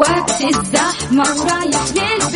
وقت الزحمة ورايح للبيت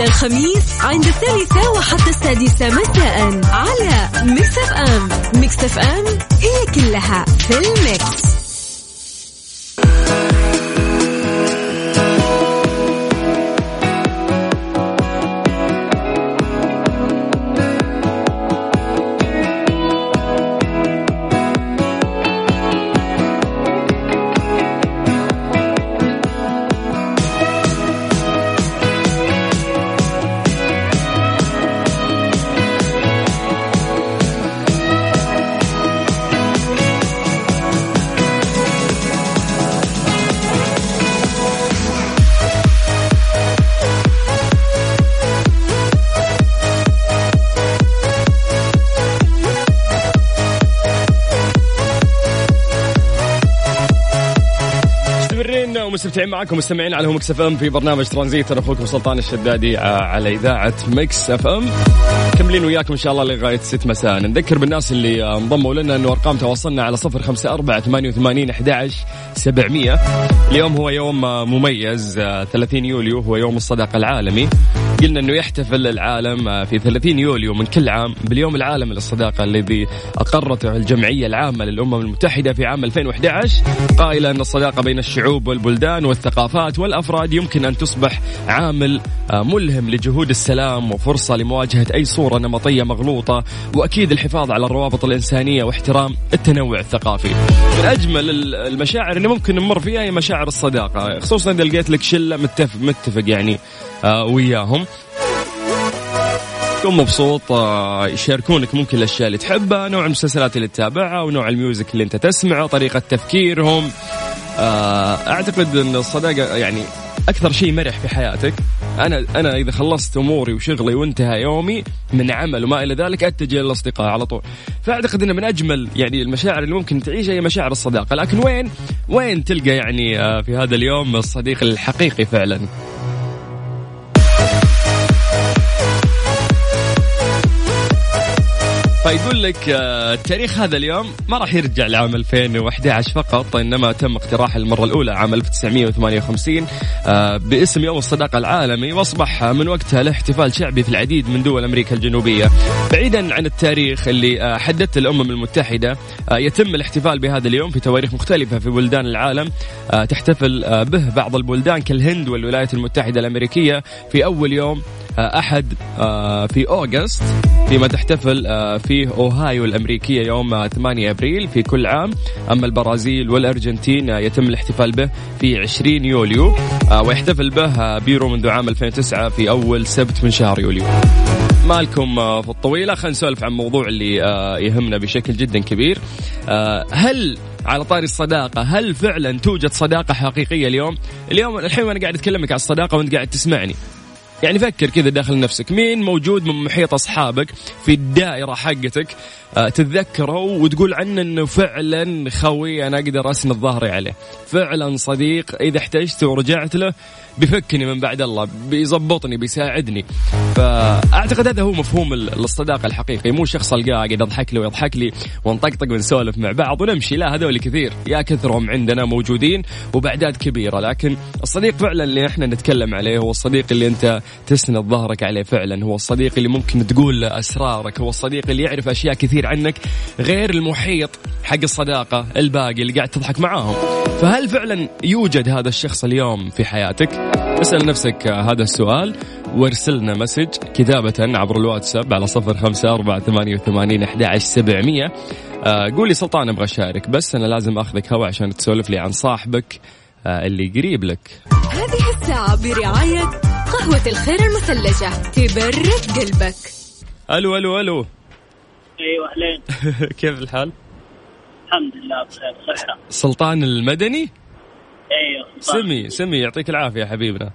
إلى الخميس عند الثالثة وحتى السادسة مساء على Mix FM. Mix FM هي كلها في ال mix. مستمرين ومستمتعين معكم مستمعين على Mix FM في برنامج ترانزيت أنا أخوكم سلطان الشدادي آه، على إذاعة Mix FM. مكملين وياكم إن شاء الله لغاية 6 مساء. نذكر بالناس اللي آه، انضموا لنا إنه أرقام تواصلنا على 054 88 11 700 اليوم هو يوم آه، مميز آه، 30 يوليو هو يوم الصداقة العالمي. قلنا إنه يحتفل العالم آه، في 30 يوليو من كل عام باليوم العالمي للصداقة الذي أقرته الجمعية العامة للأمم المتحدة في عام 2011 قائله أن الصداقة بين الشعوب والبلدان والثقافات والأفراد يمكن أن تصبح عامل آه، ملهم لجهود السلام وفرصة لمواجهة أي صورة نمطية مغلوطة وأكيد الحفاظ على الروابط الإنسانية واحترام التنوع الثقافي. من أجمل ال- المشاعر اللي ممكن نمر فيها هي مشاعر الصداقة خصوصا إذا لقيت لك شلة متفق متفق يعني وياهم. تكون مبسوط آه، يشاركونك ممكن الأشياء اللي تحبها نوع المسلسلات اللي تتابعها ونوع الميوزك اللي أنت تسمعه طريقة تفكيرهم. آه، أعتقد إن الصداقة يعني أكثر شيء مرح في حياتك. أنا أنا إذا خلصت أموري وشغلي وانتهى يومي من عمل وما إلى ذلك أتجه للأصدقاء على طول. فأعتقد ان من أجمل يعني المشاعر اللي ممكن تعيشها هي مشاعر الصداقة. لكن وين وين تلقى يعني آه، في هذا اليوم الصديق الحقيقي فعلا؟ فيقول لك آه، تاريخ هذا اليوم ما راح يرجع لعام 2011 فقط إنما تم اقتراحه المرة الأولى عام 1958 آه، باسم يوم الصداقة العالمي وأصبح من وقتها له احتفال شعبي في العديد من دول أمريكا الجنوبية. بعيدا عن التاريخ اللي آه، حددته الأمم المتحدة يتم الاحتفال بهذا اليوم في تواريخ مختلفة في بلدان العالم تحتفل به بعض البلدان كالهند والولايات المتحدة الأمريكية في أول يوم أحد آه، في أوغست فيما تحتفل آه، فيه أوهايو الأمريكية يوم آه، 8 أبريل في كل عام أما البرازيل والأرجنتين آه، يتم الاحتفال به في 20 يوليو ويحتفل به بيرو منذ عام 2009 في أول سبت من شهر يوليو مالكم في الطويلة خلينا نسولف عن موضوع اللي يهمنا بشكل جدا كبير هل على طاري الصداقة هل فعلا توجد صداقة حقيقية اليوم؟ اليوم الحين وأنا قاعد أتكلمك عن الصداقة وأنت قاعد تسمعني. يعني فكر كذا داخل نفسك. مين موجود من محيط أصحابك في الدائرة حقتك؟ آه، تتذكره وتقول عنه إنه فعلا خوي أنا أقدر أسند ظهري عليه. فعلا صديق إذا احتجت ورجعت له بيفكني من بعد الله بيظبطني بيساعدني. فأعتقد هذا هو مفهوم ال- الصداقه الحقيقي. مو شخص ألقاه قاعد اضحك له ويضحك لي ونطقطق ونسولف مع بعض ونمشي. لا هذول كثير. يا كثرهم عندنا موجودين وباعداد كبيرة. لكن الصديق فعلا اللي إحنا نتكلم عليه هو الصديق اللي أنت تسند ظهرك عليه فعلا. هو الصديق اللي ممكن تقول له أسرارك. هو الصديق اللي يعرف أشياء كثير عنك غير المحيط حق الصداقة الباقي اللي قاعد تضحك معاهم. فهل فعلا يوجد هذا الشخص اليوم في حياتك؟ اسأل نفسك هذا السؤال وارسلنا مسج كتابة عبر الواتساب على صفر خمسة أربعة ثمانية وثمانين أحد سبعمية. آه، قولي سلطان أبغى أشارك. بس أنا لازم أخذك هوا عشان تسولف لي عن صاحبك آه، اللي قريب لك. هذه الساعة برعاية قهوة الخير المثلجة تبرد قلبك. ألو ألو ألو. أيوه أهلين. كيف الحال؟ الحمد لله بخير صحة سلطان المدني؟ أيوه سلطان. سمي سمي يعطيك العافية حبيبنا.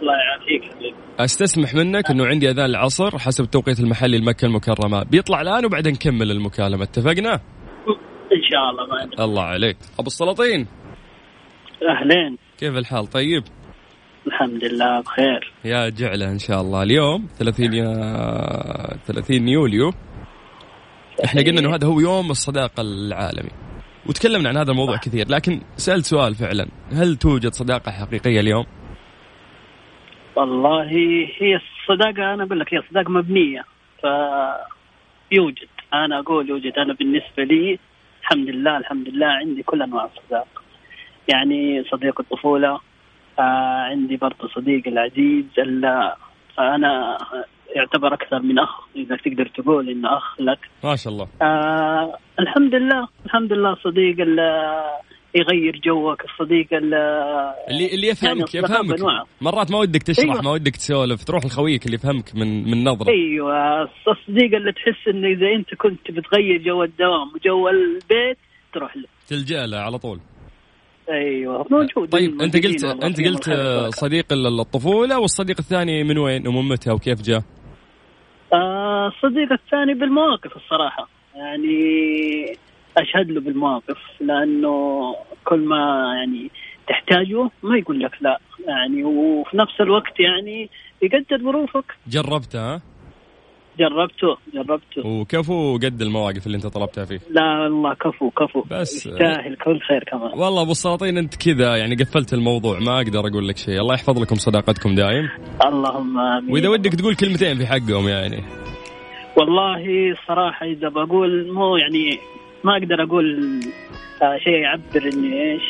الله يعافيك حبيبي. أستسمح منك إنه عندي أذان العصر حسب التوقيت المحلي لمكة المكرمة. بيطلع الآن وبعدين نكمل المكالمة. اتفقنا؟ إن شاء الله ما الله عليك. أبو السلاطين. أهلين. كيف الحال؟ طيب؟ الحمد لله بخير. يا جعله إن شاء الله. اليوم 30 يا 30 يوليو. إحنا قلنا إنه هذا هو يوم الصداقة العالمي. وتكلمنا عن هذا الموضوع كثير لكن سألت سؤال فعلا. هل توجد صداقة حقيقية اليوم؟ والله هي الصداقة أنا أقول لك هي صداقة مبنية. ف يوجد أنا أقول يوجد. أنا بالنسبة لي الحمد لله الحمد لله عندي كل أنواع الصداقة. يعني صديق الطفولة آه عندي برضه صديق العزيز ال- أنا يعتبر أكثر من أخ إذا تقدر تقول إنه أخ لك. ما شاء الله. آه الحمد لله الحمد لله صديق ال- يغير جوك الصديق ال- اللي اللي يفهمك يعني يفهمك. مرات ما ودك تشرح أيوة. ما ودك تسولف تروح لخويك اللي يفهمك من من نظرة. أيوه. الصديق اللي تحس إنه إذا أنت كنت بتغير جو الدوام وجو البيت تروح له. تلجأ له على طول. أيوه موجود طيب أنت قلت أنت قلت. صديق الطفولة والصديق الثاني من وين ومن متى وكيف جاء؟ آه الصديق الثاني بالمواقف الصراحة يعني أشهد له بالمواقف لأنه كل ما يعني تحتاجه ما يقول لك لا يعني وفي نفس الوقت يعني يقدر ظروفك جربته ها؟ جربته جربته. وكفو قد المواقف اللي انت طلبتها فيه. لا والله كفو كفو. بس- يستاهل كل خير كمان. والله أبو السلاطين أنت كذا يعني قفلت الموضوع ما أقدر أقول لك شيء. الله يحفظ لكم صداقتكم دايم. اللهم آمين. وإذا ودك تقول كلمتين في حقهم يعني. والله صراحة إذا بقول مو يعني ما أقدر أقول آه شيء يعبر إني إيش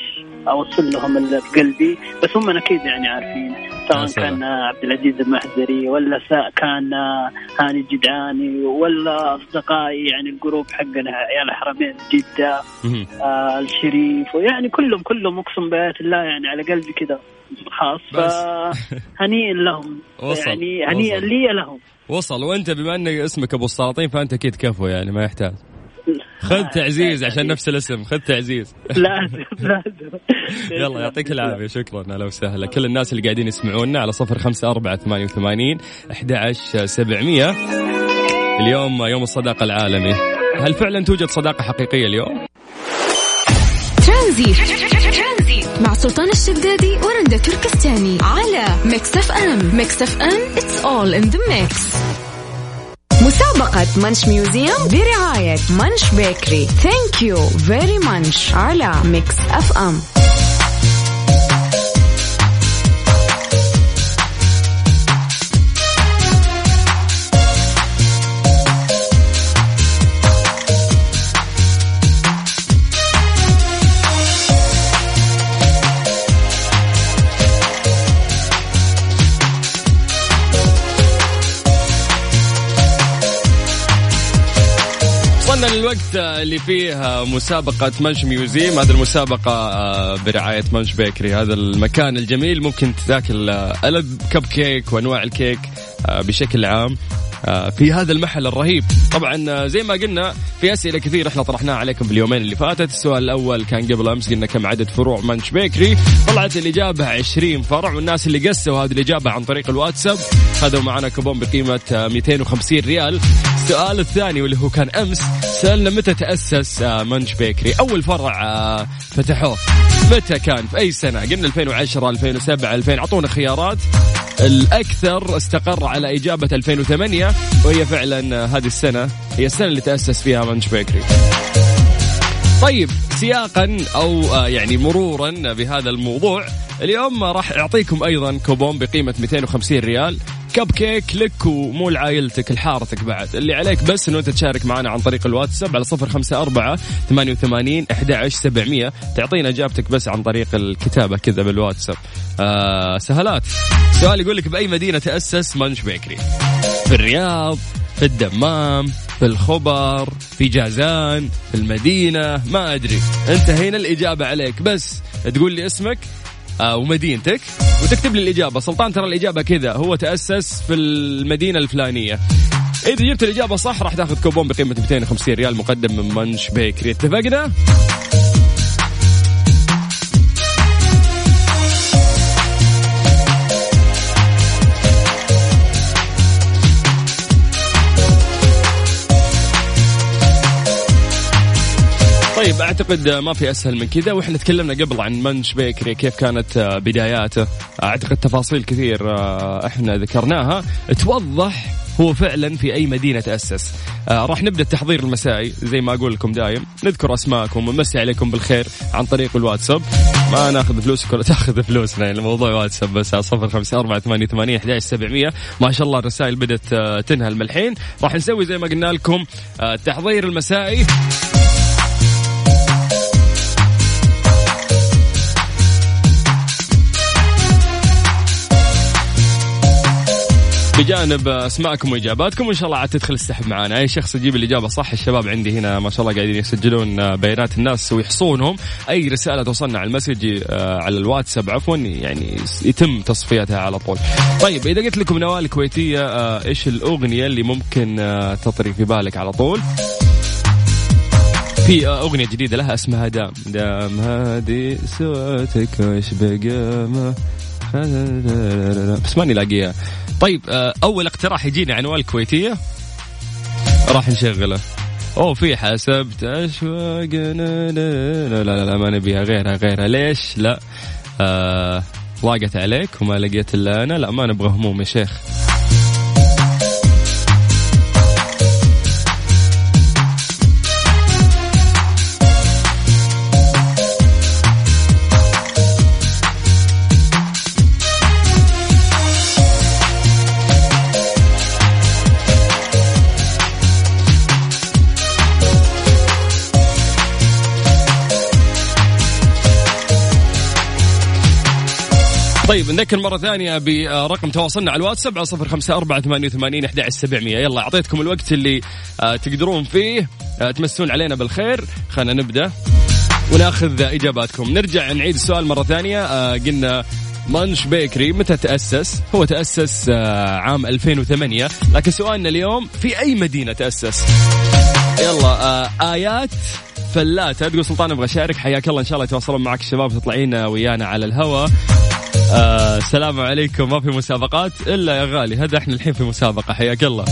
أوصل لهم اللي في قلبي. بس هم أكيد يعني عارفين. سواء. كان آه، عبد العزيز المحزري ولا سا كان آه، هاني الجدعاني ولا أصدقائي يعني الجروب حقنا عيال الحرمين جدة مهم. آه الشريف ويعني كلهم كلهم أقسم بآيات الله يعني على قلبي كذا خاص بس. هنيئا لهم وصل، يعني هنيئا. لي لهم وصل وأنت بما إن اسمك أبو السلاطين فأنت أكيد كفو يعني ما يحتاج خذ تعزيز عشان نفس الاسم خذ تعزيز. لازم لازم يلا يعطيك العافية. شكرا أهلا وسهلا. كل الناس اللي قاعدين يسمعونا على صفر خمسة أربعة ثمانية وثمانين أحد سبعمية. اليوم يوم الصداقة العالمي. هل فعلا توجد صداقة حقيقية اليوم؟ ترانزيت مع سلطان الشدادي ورندا تركستاني. على Mix FM. Mix FM it's all in the mix. مسابقة Munch Museum برعاية Munch Bakery. thank you very Munch على Mix FM وصلنا للوقت اللي فيه مسابقة Munch Museum هذه المسابقة آه، برعاية Munch Bakery. هذا المكان الجميل ممكن تاكل آه، ألذ كب كيك وأنواع الكيك آه، بشكل عام آه، في هذا المحل الرهيب. طبعا آه، زي ما قلنا في أسئلة كثير إحنا طرحناها عليكم باليومين اللي فاتت. السؤال الأول كان قبل أمس قلنا كم عدد فروع Munch Bakery؟ طلعت الإجابة 20 فرع والناس اللي قسوا هذه الإجابة عن طريق الواتساب. خذوا معنا كوبون بقيمة آه، 250 ريال. السؤال الثاني واللي هو كان أمس سألنا متى تأسس آه، منش بيكري؟ أول فرع آه، فتحوه. متى كان؟ في أي سنة؟ قلنا 2010 2007 2000 أعطونا خيارات. الأكثر استقر على إجابة 2008 وهي فعلا آه، هذه السنة. هي السنة اللي تأسس فيها منش بيكري. طيب سياقا أو يعني مرورا بهذا الموضوع اليوم راح أعطيكم أيضا كوبون بقيمة 250 ريال. كب كيك لك ومو لعائلتك لحارتك بعد. اللي عليك بس إنه أنت تشارك معنا عن طريق الواتساب على صفر خمسة أربعة ثمانية وثمانين أحد سبعمية. تعطينا إجابتك بس عن طريق الكتابة كذا بالواتساب. آه سهلات. سؤال يقول لك بأي مدينة تأسس Munch Bakery؟ في الرياض في الدمام في الخبر في جازان في المدينة ما أدري. أنت هنا الإجابة عليك. بس تقول لي اسمك ومدينتك وتكتب لي الإجابة. سلطان ترى الإجابة كذا. هو تأسس في المدينة الفلانية. إذا جبت الإجابة صح راح تاخذ كوبون بقيمة 250 ريال مقدم من منش بيكري اتفقنا؟ طيب أعتقد ما في أسهل من كذا. وإحنا تكلمنا قبل عن منش بيكري كيف كانت آه، بداياته. أعتقد تفاصيل كثير آه، إحنا ذكرناها. توضح هو فعلا في أي مدينة تأسس. آه راح نبدأ التحضير المسائي زي ما أقول لكم دايم. نذكر أسماءكم ونمسي عليكم بالخير عن طريق الواتساب. ما ناخذ فلوسك ولا تاخذ فلوسنا يعني الموضوع واتساب بس على صفر خمسة أربعة ثمانية ثمانية أحد سبعمية. ما شاء الله الرسائل بدأت آه، تنهل من الحين. راح نسوي زي ما قلنا لكم التحضير المسائي. بجانب أسماءكم وإجاباتكم وإن شاء الله عاد تدخل السحب معنا أي شخص يجيب الإجابة صح الشباب عندي هنا ما شاء الله قاعدين يسجلون بيانات الناس ويحصونهم. أي رسالة توصلنا على المسج آه، على الواتساب عفوا يعني يتم تصفيتها على طول. طيب إذا قلت لكم نوال الكويتية آه، إيش الأغنية اللي ممكن آه، تطري في بالك على طول؟ في أغنية جديدة لها اسمها دام. دام هادي سواتك وش بقى؟ ما بس ماني لاقيها. طيب آه، أول اقتراح يجيني عن نوال الكويتيه راح نشغله. أوه في حسبت اشواقنا لا لا لا, لا ما نبيها. غيرها غيرها. ليش؟ لا آه ضاقت عليك وما لقيت إلا أنا. لا ما نبغى هموم يا شيخ. طيب نذكر مرة ثانية برقم تواصلنا على أحد سبعمية. يلا أعطيتكم الوقت اللي آه، تقدرون فيه آه، تمسون علينا بالخير. خلينا نبدأ وناخذ إجاباتكم. نرجع نعيد السؤال مرة ثانية. آه، قلنا مانش بيكري متى تأسس؟ هو تأسس عام 2008 لكن سؤالنا اليوم في أي مدينة تأسس؟ يلا آيات فلاتة. تقول سلطان أبغى أشارك. حياك الله إن شاء الله يتواصلون معك الشباب تطلعين ويانا على الهواء آه السلام عليكم. ما في مسابقات إلا يا غالي. هذا إحنا الحين في مسابقة. حياك الله.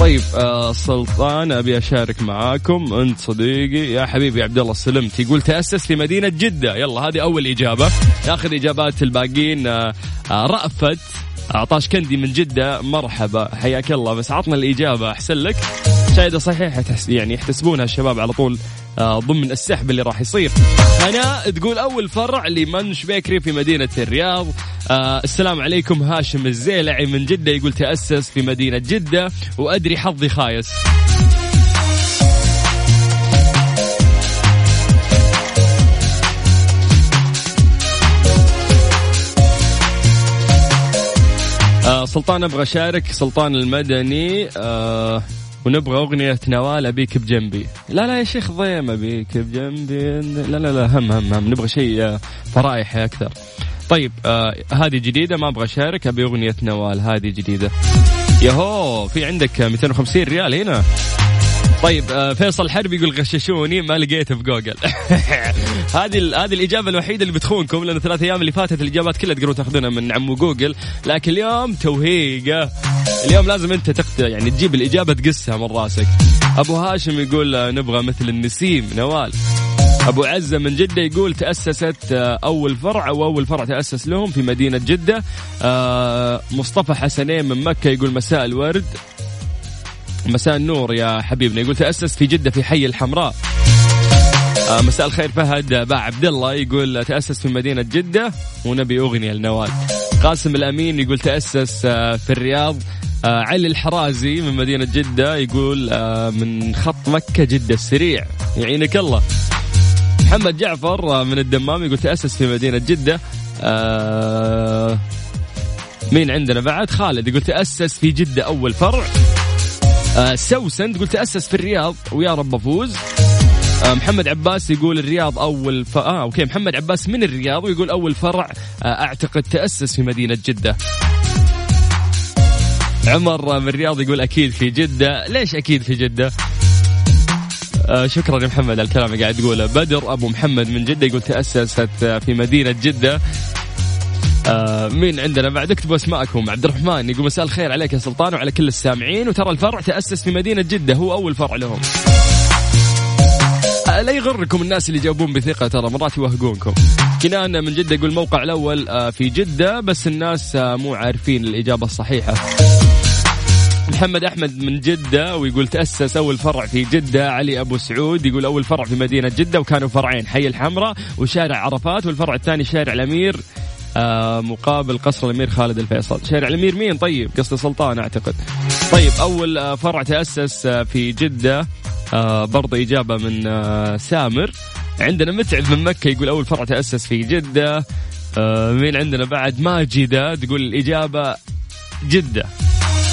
طيب آه سلطان أبي أشارك معاكم. أنت صديقي. يا حبيبي عبد الله سلمت يقول تأسس في مدينة جدة. يلا هذه أول إجابة. ناخذ إجابات الباقيين. آه آه رأفت. عطاش كندي من جدة. مرحبا. حياك الله. بس عطنا الإجابة. أحسن لك. شاهدة صحيحة يعني يحتسبونها الشباب على طول. ضمن السحب اللي راح يصير. هنا تقول أول فرع لمنش بيكري في مدينة الرياض. آه السلام عليكم هاشم الزيلعي من جدة. يقول تأسس في مدينة جدة وأدري حظي خايس. آه سلطان أبغى أشارك. سلطان المدني آه ونبغى أغنية نوال أبيك بجنبي. لا لا يا شيخ ضيم أبيك بجنبي. لا لا لا هم هم هم. نبغى شيء آه، فرايحي أكثر. طيب آه هذه جديدة ما أبغى أشارك. أبي أغنية نوال هذه جديدة. يهو في عندك 250 ريال هنا. طيب آه، فيصل حرب يقول غششوني ما لقيته في جوجل. هذه هذه الإجابة الوحيدة اللي بتخونكم لأن الثلاث أيام اللي فاتت الإجابات كلها تقدرون تاخذونها من عمو جوجل. لكن اليوم توهيقة. اليوم لازم انت تخت يعني تجيب الإجابة تقسها من راسك. أبو هاشم يقول آه، نبغى مثل النسيم نوال. أبو عزة من جدة يقول تأسست آه، أول فرع أو أول فرع تأسس لهم في مدينة جدة. مصطفى حسنين من مكة يقول مساء الورد. مساء النور يا حبيبنا. يقول تأسس في جدة في حي الحمراء. آه مساء الخير فهد باع عبد الله يقول تأسس في مدينة جدة ونبي أغنية لنوال. قاسم الأمين يقول تأسس آه، في الرياض. آه، علي الحرازي من مدينة جدة يقول آه، من خط مكة جدة السريع. يعينك الله. محمد جعفر آه، من الدمام يقول تأسس في مدينة جدة. آه، مين عندنا بعد؟ خالد يقول تأسس في جدة أول فرع. آه، سوسن تقول تأسس في الرياض ويا رب أفوز. آه، محمد عباس يقول الرياض أول ف... آه أوكي. محمد عباس من الرياض ويقول أول فرع. آه، أعتقد تأسس في مدينة جدة. عمر من الرياض يقول أكيد في جدة. ليش أكيد في جدة؟ آه شكرا يا محمد على الكلام اللي قاعد تقوله. بدر أبو محمد من جدة يقول تأسست آه، في مدينة جدة. آه مين عندنا بعد؟ اكتبوا أسماءكم. عبد الرحمن يقول مساء الخير عليك يا سلطان وعلى كل السامعين. وترى الفرع تأسس في مدينة جدة. هو أول فرع لهم. آه، لا يغركم الناس اللي يجاوبون بثقة. ترى مرات يوهقونكم. كنان من جدة يقول الموقع الأول آه، في جدة بس الناس مو عارفين الإجابة الصحيحة. محمد أحمد من جدة ويقول تأسس أول فرع في جدة علي أبو سعود يقول أول فرع في مدينة جدة وكانوا فرعين حي الحمراء وشارع عرفات والفرع الثاني شارع الأمير آه مقابل قصر الأمير خالد الفيصل. شارع الأمير مين؟ طيب قصد سلطان أعتقد. طيب أول آه فرع تأسس آه في جدة برضه إجابة من سامر. عندنا متعب من مكة يقول أول فرع تأسس في جدة مين عندنا بعد؟ ماجدة تقول الإجابة جدة.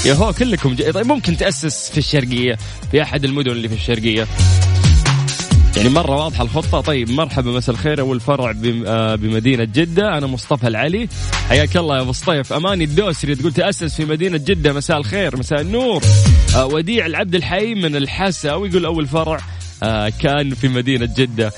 يا هو كلكم ج... طيب ممكن تأسس في الشرقية في أحد المدن اللي في الشرقية؟ يعني مرة واضحة الخطة. طيب مرحبا مساء الخير. أول فرع آه، بمدينة جدة. أنا مصطفى العلي. حياك الله يا أبو أماني الدوسري تقول تأسس في مدينة جدة. مساء الخير مساء النور. آه، وديع العبد الحي من الحسا. ويقول أول فرع آه، كان في مدينة جدة.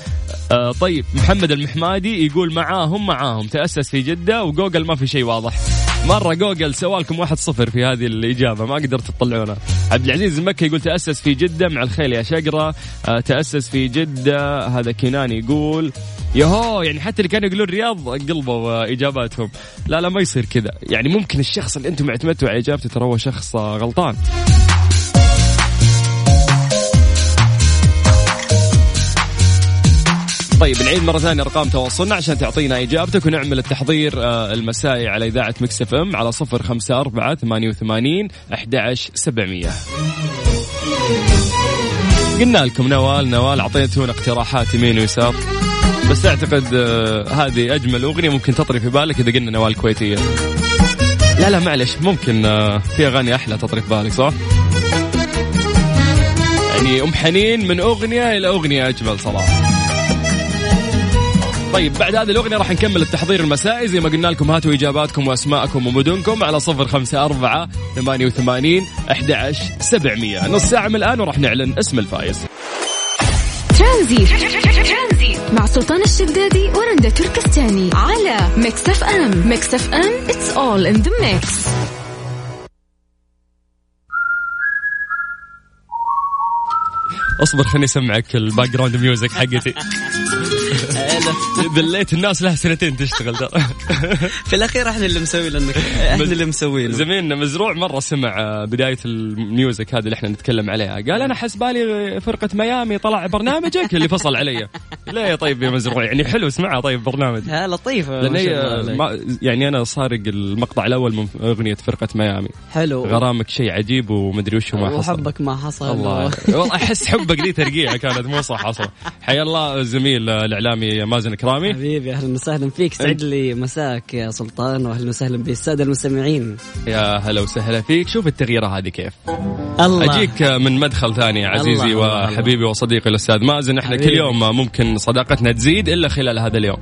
طيب محمد المحمادي يقول معاهم معاهم. تأسس في جدة وجوجل ما في شيء واضح. مرة جوجل سوالكم واحد صفر في هذه الإجابة ما قدرت تطلعونها عبد العزيز المكي يقول تأسس في جدة مع الخيل يا شقرة. آه، تأسس في جدة هذا كنان يقول يهو يعني حتى اللي كانوا يقولون الرياض قلبوا آه، إجاباتهم. لا لا ما يصير كذا. يعني ممكن الشخص اللي أنتم اعتمدتوا على إجابته ترى هو شخص آه، غلطان. طيب نعيد مرة ثانية أرقام تواصلنا عشان تعطينا إجابتك ونعمل التحضير آه، المسائي على إذاعة Mix FM على صفر خمسة أربعة ثمانية وثمانين أحد سبعمية. قلنا لكم نوال نوال أعطيتونا اقتراحات يمين ويسار. بس أعتقد آه، هذه أجمل أغنية ممكن تطري في بالك إذا قلنا نوال كويتية. لا لا معلش ممكن آه، في أغاني أحلى تطري في بالك صح؟ يعني أم حنين من أغنية إلى أغنية أجمل صراحة. طيب بعد هذه الأغنية راح نكمل التحضير المسائي. زي ما قلنا لكم هاتوا إجاباتكم وأسماءكم ومدنكم على صفر خمسة أربعة ثمانية وثمانين أحد عشر سبعمية. نص ساعة من الآن وراح نعلن اسم الفائز. ترانزيت. مع سلطان الشدادي ورندا تركستاني على Mix FM. Mix FM it's all in the mix. اصبر خليني اسمعك ال background music حقتي. دليت الناس لها سنتين تشتغل ترى. في الأخير إحنا اللي مسوي لانك إحنا اللي مسوينه زميلنا مزروع مرة سمع بداية الميوزك هذه اللي إحنا نتكلم عليها. قال أنا حس بالي فرقة ميامي طلع برنامجك اللي فصل علي. ليه طيب يا مزروع يعني حلو اسمعها طيب برنامج. ها لطيفه لأن يعني أنا سارق المقطع الأول من أغنية فرقة ميامي. حلو. غرامك شيء عجيب ومدري وش ما حصل. وحبك ما حصل. الله. والله أحس حبك دي ترقيعه كانت مو صح أصلا. حيا الله الزميل آه، الاعلامي مازن كرامي حبيبي أهلا وسهلا فيك. سعد لي مساك يا سلطان واهلا وسهلا بالساده المستمعين. يا هلا وسهلا فيك. شوف التغييرة هذه كيف. الله. أجيك من مدخل ثاني يا عزيزي الله، الله، وحبيبي وصديقي الأستاذ مازن. إحنا كل حبيبي. يوم ممكن صداقتنا تزيد إلا خلال هذا اليوم.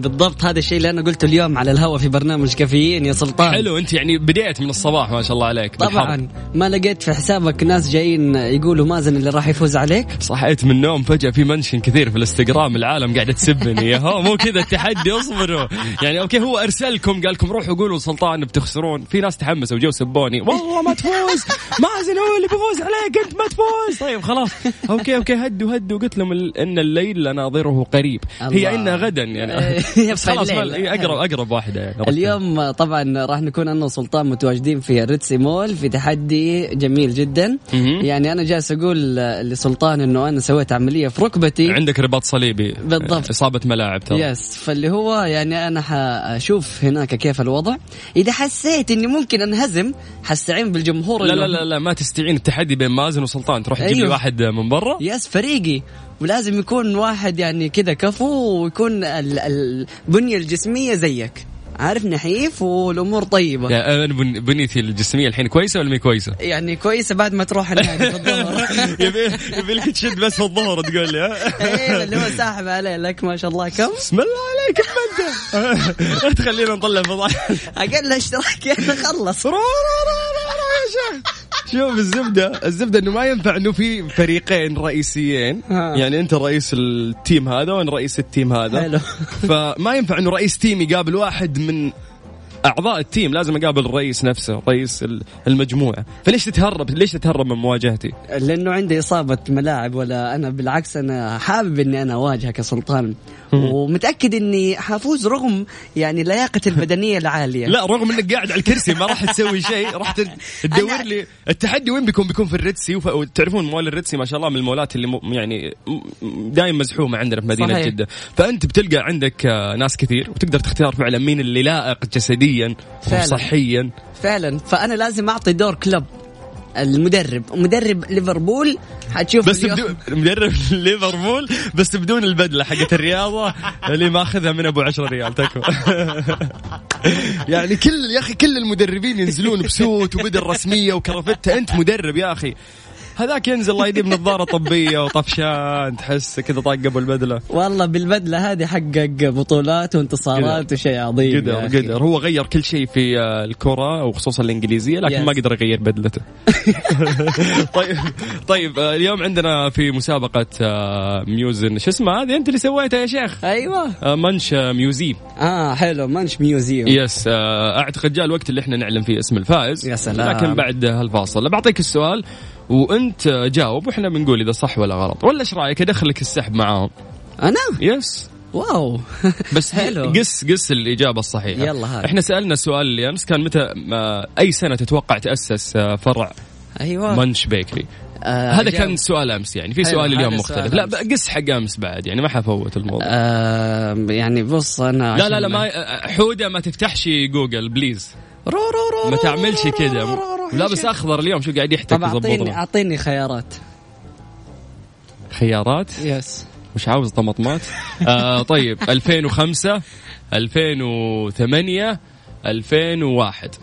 بالضبط. هذا الشيء اللي أنا قلته اليوم على الهواء في برنامج كافيين يا سلطان. حلو أنت يعني بديت من الصباح ما شاء الله عليك. طبعا. ما لقيت في حسابك ناس جايين يقولوا مازن اللي راح يفوز عليك؟ صحيت من النوم فجأة في منشن كثير في الإنستغرام العالم قاعدة تسبني يا هو مو كذا التحدي اصبروا. يعني أوكي هو أرسلكم قال لكم روحوا قولوا سلطان بتخسرون. في ناس تحمسوا وجو سبوني. والله ما تفوز. مازن هو اللي بيفوز عليك أنت ما تفوز. طيب خلاص. أوكي أوكي هدوا هدوا. قلت لهم ال- إن الليل ناظره قريب. هي. ان غدا يعني. خلاص. اقرب أقرب واحدة. يعني اليوم طبعا راح نكون أنا وسلطان متواجدين في ريتسي مول في تحدي جميل جدا. يعني أنا جالس أقول لسلطان إنه أنا سويت عملية في ركبتي. عندك رباط صليبي. بالضبط. إصابة ملاعب ترى. yes فاللي هو يعني أنا حأشوف هناك كيف الوضع. إذا حسيت إني ممكن أنهزم حستعين بالجمهور لا لا لا لا ما تستعين. التحدي بين مازن وسلطان. تروح تجيب لي أيوه. واحد من برا. yes فريقي. ولازم يكون واحد يعني كذا كفو ويكون ال- ال- البنية الجسمية زيك. عارف نحيف والأمور طيبة. يعني أنا بن- بنيتي الجسمية الحين كويسة ولا مي كويسة؟ يعني كويسة بعد ما تروح النادي في الظهر. يبي يبي لك تشد بس في الظهر تقول لي ها؟ أيوه اللي هو ساحب عليه لك ما شاء الله. كم؟ بسم الله عليك أنت؟ لا تخلينا نطلع فضايح أقل اشتراك. خلص. رو- رو- رو- رو- رو يا شيخ. شوف الزبدة الزبدة إنه ما ينفع إنه في فريقين رئيسيين ها. يعني أنت رئيس ال team هذا وأنا رئيس ال team هذا حلو. فما ينفع إنه رئيس team يقابل واحد من أعضاء ال team لازم أقابل الرئيس نفسه رئيس ال- المجموعة. فليش تتهرب ليش تتهرب من مواجهتي؟ لأنه عندي إصابة ملاعب ولا أنا بالعكس أنا حابب إني أنا أواجهك يا سلطان. ومتأكد إني حافوز رغم يعني لياقتي البدنية العالية. لا رغم إنك قاعد على الكرسي ما راح تسوي شيء راح تد- تدور لي التحدي وين بيكون؟ بيكون في ال Red Sea وف- وتعرفون مول ال Red Sea ما شاء الله من المولات اللي م- يعني دائما مزحومة عندنا في مدينة صحيح. جدة. فأنت بتلقى عندك آه، ناس كثير وتقدر تختار فعلا مين اللي لائق جسديا فعلا. وصحيا فعلا. فأنا لازم أعطي دور كلب المدرب. مدرب ليفربول حتشوف بس بدون مدرب ليفربول بس بدون البدلة حقت الرياضة اللي ماخذها من أبو 10 ريال تكفى. يعني كل يا أخي كل المدربين ينزلون بسوت وبدل رسمية وكرافته. أنت مدرب يا أخي. هذاك ينزل الله يديم نظارة طبية وطفشان تحس كذا طاق ابو البدله والله بالبدلة هذه حقق بطولات وانتصارات وشيء عظيم قدر. قدر. هو غير كل شيء في آه، الكرة وخصوصا الإنجليزية لكن Yes. ما قدر يغير بدلته. طيب طيب آه، اليوم عندنا في مسابقة آه، museum. شو اسمها هذه أنت اللي سويتها يا شيخ؟ أيوه. Munch Museum. آه حلو. Munch Museum yes أعتقد جاء الوقت اللي إحنا نعلم فيه اسم الفائز. يا سلام. لكن بعد هالفاصل. بعطيك السؤال. وانت جاوب وإحنا بنقول اذا صح ولا غلط. ولا إيش رأيك؟ أدخلك السحب معاهم. أنا؟ yes wow. بس حلو. guess guess الإجابة الصحيحة. يلا هات. إحنا سألنا السؤال اللي امس كان متى أي سنة تتوقع تأسس آه، فرع أيوه. Munch Bakery؟ آه هذا جاوب. كان سؤال أمس يعني. في سؤال اليوم مختلف. لا. guess حق أمس بعد يعني ما حفوت الموضوع. آه يعني بص أنا لا لا لا ما حودة ما تفتحش جوجل please. رو رو رو ما تعملش رو لابس. أخضر اليوم شو قاعد يحتك طب اعطيني أعطيني خيارات. خيارات؟ يس مش عاوز طماطمات آه طيب 2005 2008 2001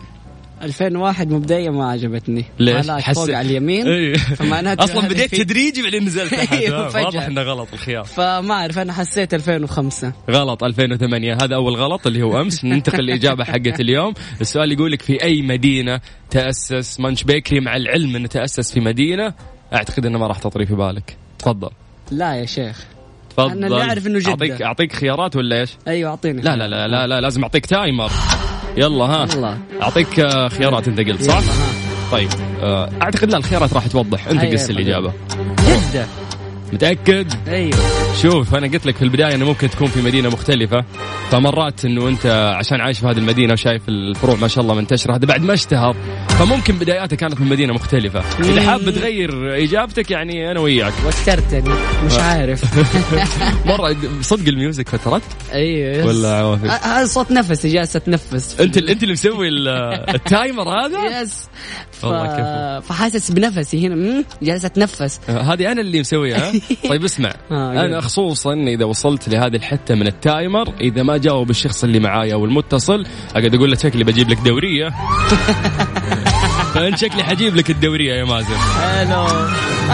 2001 مبدئيا ما عجبتني. ليش؟ حس- فوق على اليمين إيه. فمعناته أصلا بديت في- تدريجي بعدين نزلت أيوه، آه،. واضح إنه غلط الخيار. فما أعرف أنا حسيت 2005 غلط 2008 هذا أول غلط اللي هو أمس. ننتقل للإجابة حقت اليوم. السؤال يقول لك في أي مدينة تأسس مانش بيكري مع العلم إنه تأسس في مدينة؟ أعتقد إنه ما راح تطري في بالك. تفضل. لا يا شيخ. تفضل أنا اللي أعرف إنه جدة. اعطيك أعطيك خيارات ولا إيش؟ أيوه أعطيني لا لا لا لا, لا لازم أعطيك تايمر يلا ها يلا. أعطيك آه، خيارات أنت قلت صح؟ طيب آه، أعتقد لا الخيارات راح توضح أنت أيوة، طبيعي. الإجابة جدة متأكد؟ أيوه. شوف أنا قلت لك في البداية إنه ممكن تكون في مدينة مختلفة. فمرات إنه أنت عشان عايش في هذه المدينة وشايف الفروع ما شاء الله منتشرة هذا بعد ما اشتهر. فممكن بداياته كانت من مدينة مختلفة. إذا حاب تغير إجابتك يعني أنا وياك. وترتني مش عارف. مرة صدق ال music فترت؟ أيوه ولا هذا صوت نفسي جالسه أتنفس. أنت أنت اللي مسوي ال- ال timer هذا؟ yes. ف... فحاسس بنفسي هنا. مم، جالسه أتنفس. هذه أنا اللي مسويها. طيب اسمع آه، أنا. خصوصا إذا وصلت لهذه الحتة من التايمر إذا ما جاوب الشخص اللي معايا أو المتصل أقعد أقول له شكلي بجيب لك دورية. فأنت شكلي حجيب لك الدورية يا مازن. حلو.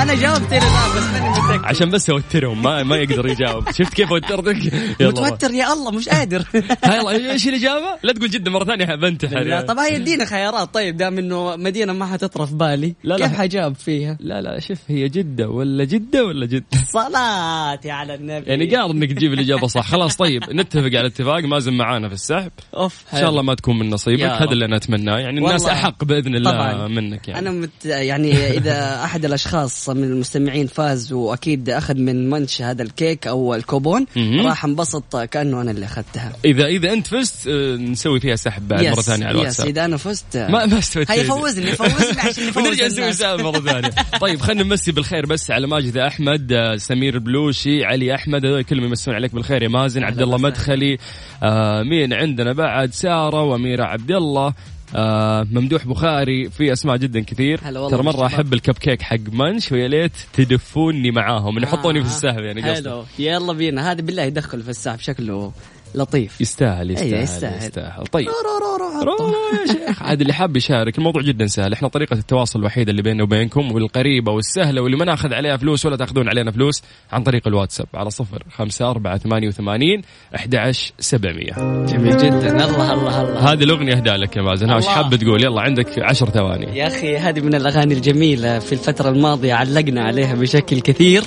أنا جاوبت إلى الآن بس ماني متأكد. عشان بس أوترهم ما ما يقدر يجاوب. شفت كيف أوترتك؟ يلا. متوتر يا الله مش قادر. يلا إيش الاجابه لا تقول جده مرة ثانية بنتحر لا طب هاي يدينا خيارات. طيب دام إنه مدينة ما حتطرى في بالي لا، لا. كيف حجاوب فيها؟ لا لا شوف هي جدة ولا جدة ولا جده صلاتي على النبي. يعني قاعد إنك تجيب الإجابة صح. خلاص طيب نتفق على اتفاق. مازن معانا في السحب. أوف إن شاء الله ما تكون من نصيبك. هذا. اللي أنا أتمناه. يعني الناس. أحق بإذن الله طبعاً. منك يعني. أنا مت يعني إذا أحد الأشخاص من المستمعين فاز وأكيد أخذ من منش هذا الكيك أو الكوبون. راح انبسط كأنه أنا اللي أخذتها. إذا إذا أنت فزت آه، نسوي فيها سحب بعد مرة ثانية على الواتساب. إذا أنا فزت. ما ما استويت شيء. فوزني فوزني عشان نفوز ونرجع نسوي. سالفه مرة ثانية. طيب خلينا نمسي بالخير بس على ماجد أحمد. آه، سمير بلوشي علي أحمد هذول كلهم يمسون عليك بالخير يا مازن عبد الله. مدخلي آه مين عندنا بعد؟ سارة وأميرة عبد الله آه ممدوح بخاري في أسماء جدا كثير. ترى مرة. أحب الكب كيك حق منش ويا ليت تدفوني معاهم إن يحطوني في السحب يعني قصدي حلو. يلا بينا. هذا بالله يدخل في السحب شكله. لطيف. يستاهل يستاهل أيوة، يستاهل, يستاهل. طيب. يا شيخ. عاد اللي حاب يشارك الموضوع جدا سهل. إحنا طريقة التواصل الوحيدة اللي بيننا وبينكم والقريبة والسهلة واللي ما ناخذ عليها فلوس ولا تاخذون علينا فلوس عن طريق الواتساب على صفر خمسة أربعة ثمانية وثمانين أحد عشر سبعمية. جميل جدا. الله الله الله. هذه الأغنية أهدى لك يا مازن. وش. حاب تقول؟ يلا عندك عشر ثواني. يا أخي هذه من الأغاني الجميلة في الفترة الماضية علقنا عليها بشكل كثير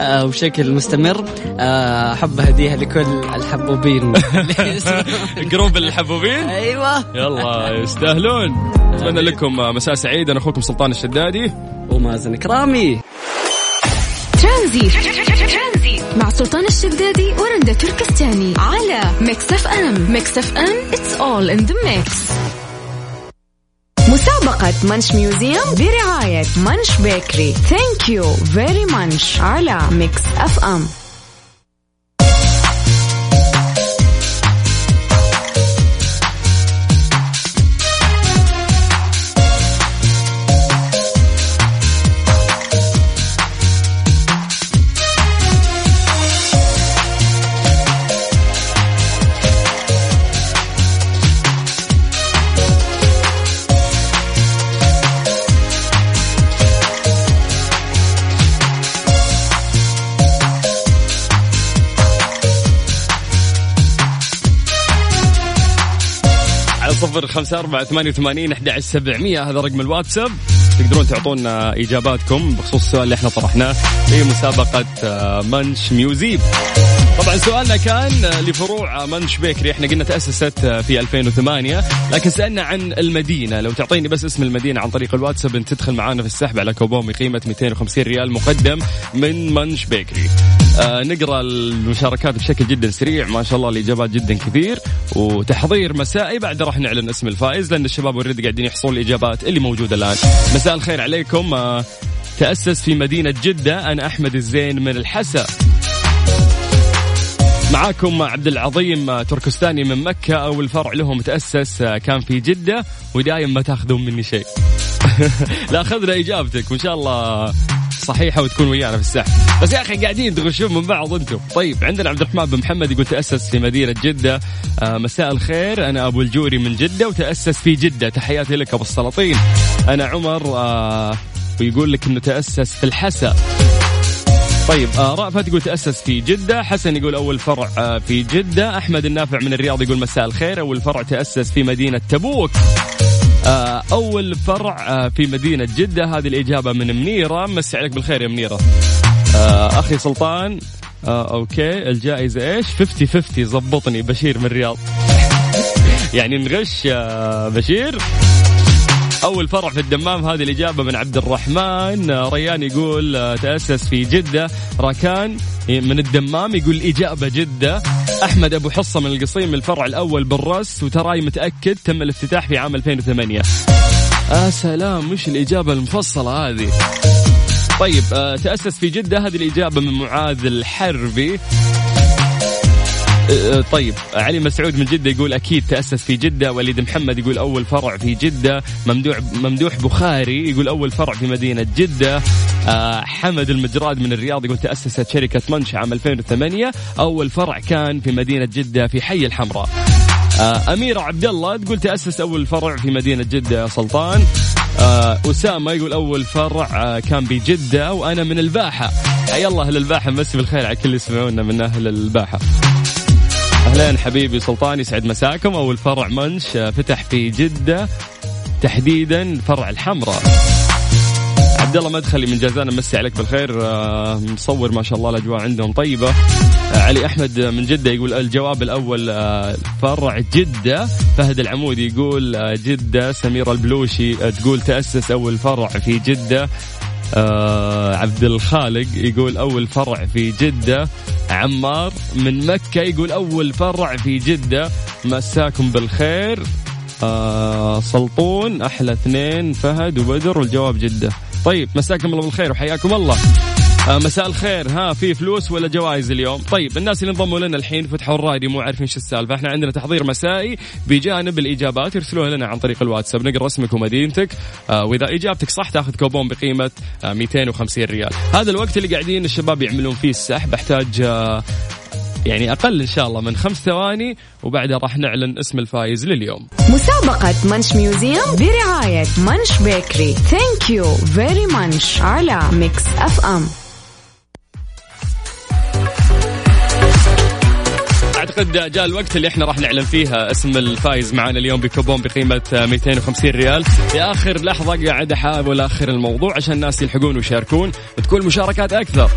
آه وبشكل مستمر. آه أحب اهديها لكل الحبوبين. group الحبوبين. أيوه. يلا يستاهلون. أتمنى لكم مساء سعيد. أنا أخوكم سلطان الشدادي. ومازن كرامي ترانزيت. مع سلطان الشدادي ورندا تركستاني على Mix FM. Mix FM it's all in the mix. مسابقة Munch Museum برعاية Munch Bakery. Thank you very Munch على Mix FM. خمسة أربعة ثمانية وثمانين أحد عشر سبعمية. هذا رقم الواتساب. تقدرون تعطونا إجاباتكم بخصوص السؤال اللي إحنا طرحناه في مسابقة آه، Munch Museum طبعا سؤالنا كان لفروع Munch Bakery إحنا قلنا تأسست آه، في 2008 لكن سألنا عن المدينة. لو تعطيني بس اسم المدينة عن طريق الواتساب أنت تدخل معانا في السحب على كوبون بقيمة 250 ريال مقدم من Munch Bakery آه نقرأ المشاركات بشكل جدا سريع. ما شاء الله الإجابات جدا كثير. وتحضير مسائي. بعد راح نعلن اسم الفائز لأن الشباب اوريدي قاعدين يحصلون الإجابات اللي موجودة الآن. مساء الخير عليكم. آه تأسس في مدينة جدة. أنا أحمد الزين من الحسا. معاكم عبد العظيم تركستاني من مكة. أول فرع لهم تأسس كان في جدة ودايم ما تاخذون مني شيء. لا أخذنا إجابتك وإن شاء الله صحيحة وتكون ويانا في السحب بس يا أخي قاعدين تغشون من بعض أنتم. طيب عندنا عبد الرحمن بن محمد يقول تأسس في مدينة جدة. آه مساء الخير أنا أبو الجوري من جدة وتأسس في جدة. تحياتي لك أبو السلاطين. أنا عمر آه ويقول لك أنه تأسس في الحسا. طيب آه رأفت يقول تأسس في جدة حسن يقول أول فرع آه في جدة أحمد النافع من الرياض يقول مساء الخير أول فرع تأسس في مدينة تبوك. آه أول فرع آه في مدينة جدة هذه الإجابة من منيرة. مسي عليك بالخير يا منيرة. آه أخي سلطان آه okay الجائزة إيش؟ 50 50 زبطني بشير من الرياض. يعني نغش بشير. أول فرع في الدمام هذه الإجابة من عبد الرحمن. آه، ريان يقول آه، تأسس في جدة. راكان من الدمام يقول إجابة جدة. أحمد أبو حصة من القصيم الفرع الأول بالرس وتراي متأكد تم الافتتاح في عام 2008 آه سلام مش الإجابة المفصلة هذه؟ طيب آه تأسس في جدة هذه الإجابة من معاذ الحربي. طيب علي مسعود من جدة يقول أكيد تأسس في جدة وليد محمد يقول أول فرع في جدة ممدوح ممدوح بخاري يقول أول فرع في مدينة جدة آه، حمد المجراد من الرياض يقول تأسست شركة منش عام 2008 أول فرع كان في مدينة جدة في حي الحمراء. آه، أميرة عبد الله تقول تأسس أول فرع في مدينة جدة سلطان. آه، أسامة يقول أول فرع آه، كان بجدة وأنا من الباحة. حيا الله أهل الباحة مسي بالخير على كل يسمعونا من أهل الباحة. أهلين حبيبي سلطان يسعد مساكم. أول فرع منش آه، فتح في جدة. تحديدا فرع الحمراء. عبد الله مدخلي من جازان مسي عليك بالخير. آه، مصور ما شاء الله الأجواء عندهم طيبة. آه، علي أحمد من جدة يقول الجواب الأول فرع جدة. فهد العمودي يقول جدة. سميره البلوشي تقول تأسس أول فرع في جدة. آه عبد الخالق يقول أول فرع في جدة. عمار من مكة يقول أول فرع في جدة. مساكم بالخير. آه سلطون أحلى اثنين فهد وبدر والجواب جدة. طيب مساكم الله بالخير وحياكم الله. مساء الخير. ها في فلوس ولا جوائز اليوم؟ طيب الناس اللي انضموا لنا الحين فتحوا الراديو مو عارفين شو السالفة. إحنا عندنا تحضير مسائي بجانب الإجابات يرسلوها لنا عن طريق الواتساب. نقرأ اسمك ومدينتك. آه وإذا إجابتك صح تاخذ كوبون بقيمة آه 250 ريال. هذا الوقت اللي قاعدين الشباب يعملون فيه السحب. احتاج آه يعني أقل إن شاء الله من خمس ثواني. وبعدها راح نعلن اسم الفايز لليوم. مسابقة Munch Museum برعاية Munch Bakery thank you very Munch على Mix FM أعتقد جاء الوقت اللي إحنا راح نعلن فيها اسم الفايز معنا اليوم بكوبون بقيمة 250 ريال. في آخر لحظة قاعد أحاول آخر الموضوع عشان الناس يلحقون ويشاركون وتكون مشاركات أكثر.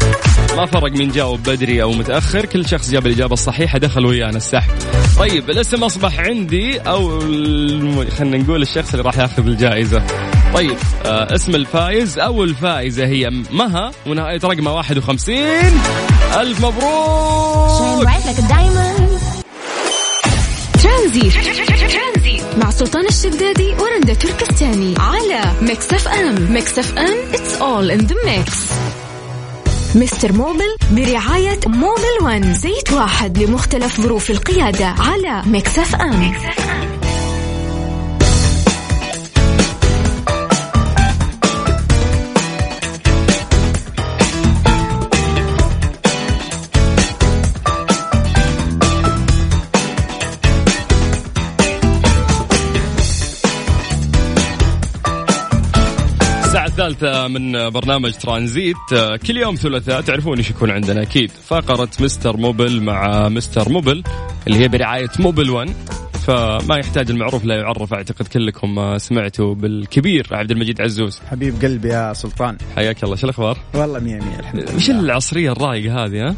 ما فرق مين جاوب بدري أو متأخر كل شخص جاب الإجابة الصحيحة دخل ويانا السحب. طيب الاسم أصبح عندي أو خلينا نقول الشخص اللي راح ياخذ الجائزة. طيب آه اسم الفايز أو الفائزه هي مها ونهايه رقمها 51 ألف مبروك! ترانزيت. مع سلطان الشدادي ورندا تركستاني على Mix FM. Mix FM it's all in the mix Mister Mobil برعاية Mobil One زيت واحد لمختلف ظروف القيادة على Mix FM. الساعة من برنامج ترانزيت. كل يوم ثلاثاء تعرفون إيش يكون عندنا أكيد. فقرة مستر موبل مع مستر موبل اللي هي برعاية موبل 1 فما يحتاج المعروف لا يعرف أعتقد كلكم سمعتوا بالكبير عبد المجيد عزوز. حبيب قلبي يا سلطان. حياك الله. شو الأخبار؟ والله مية مية الحمد لله. وش العصرية الرايقة هذه ها؟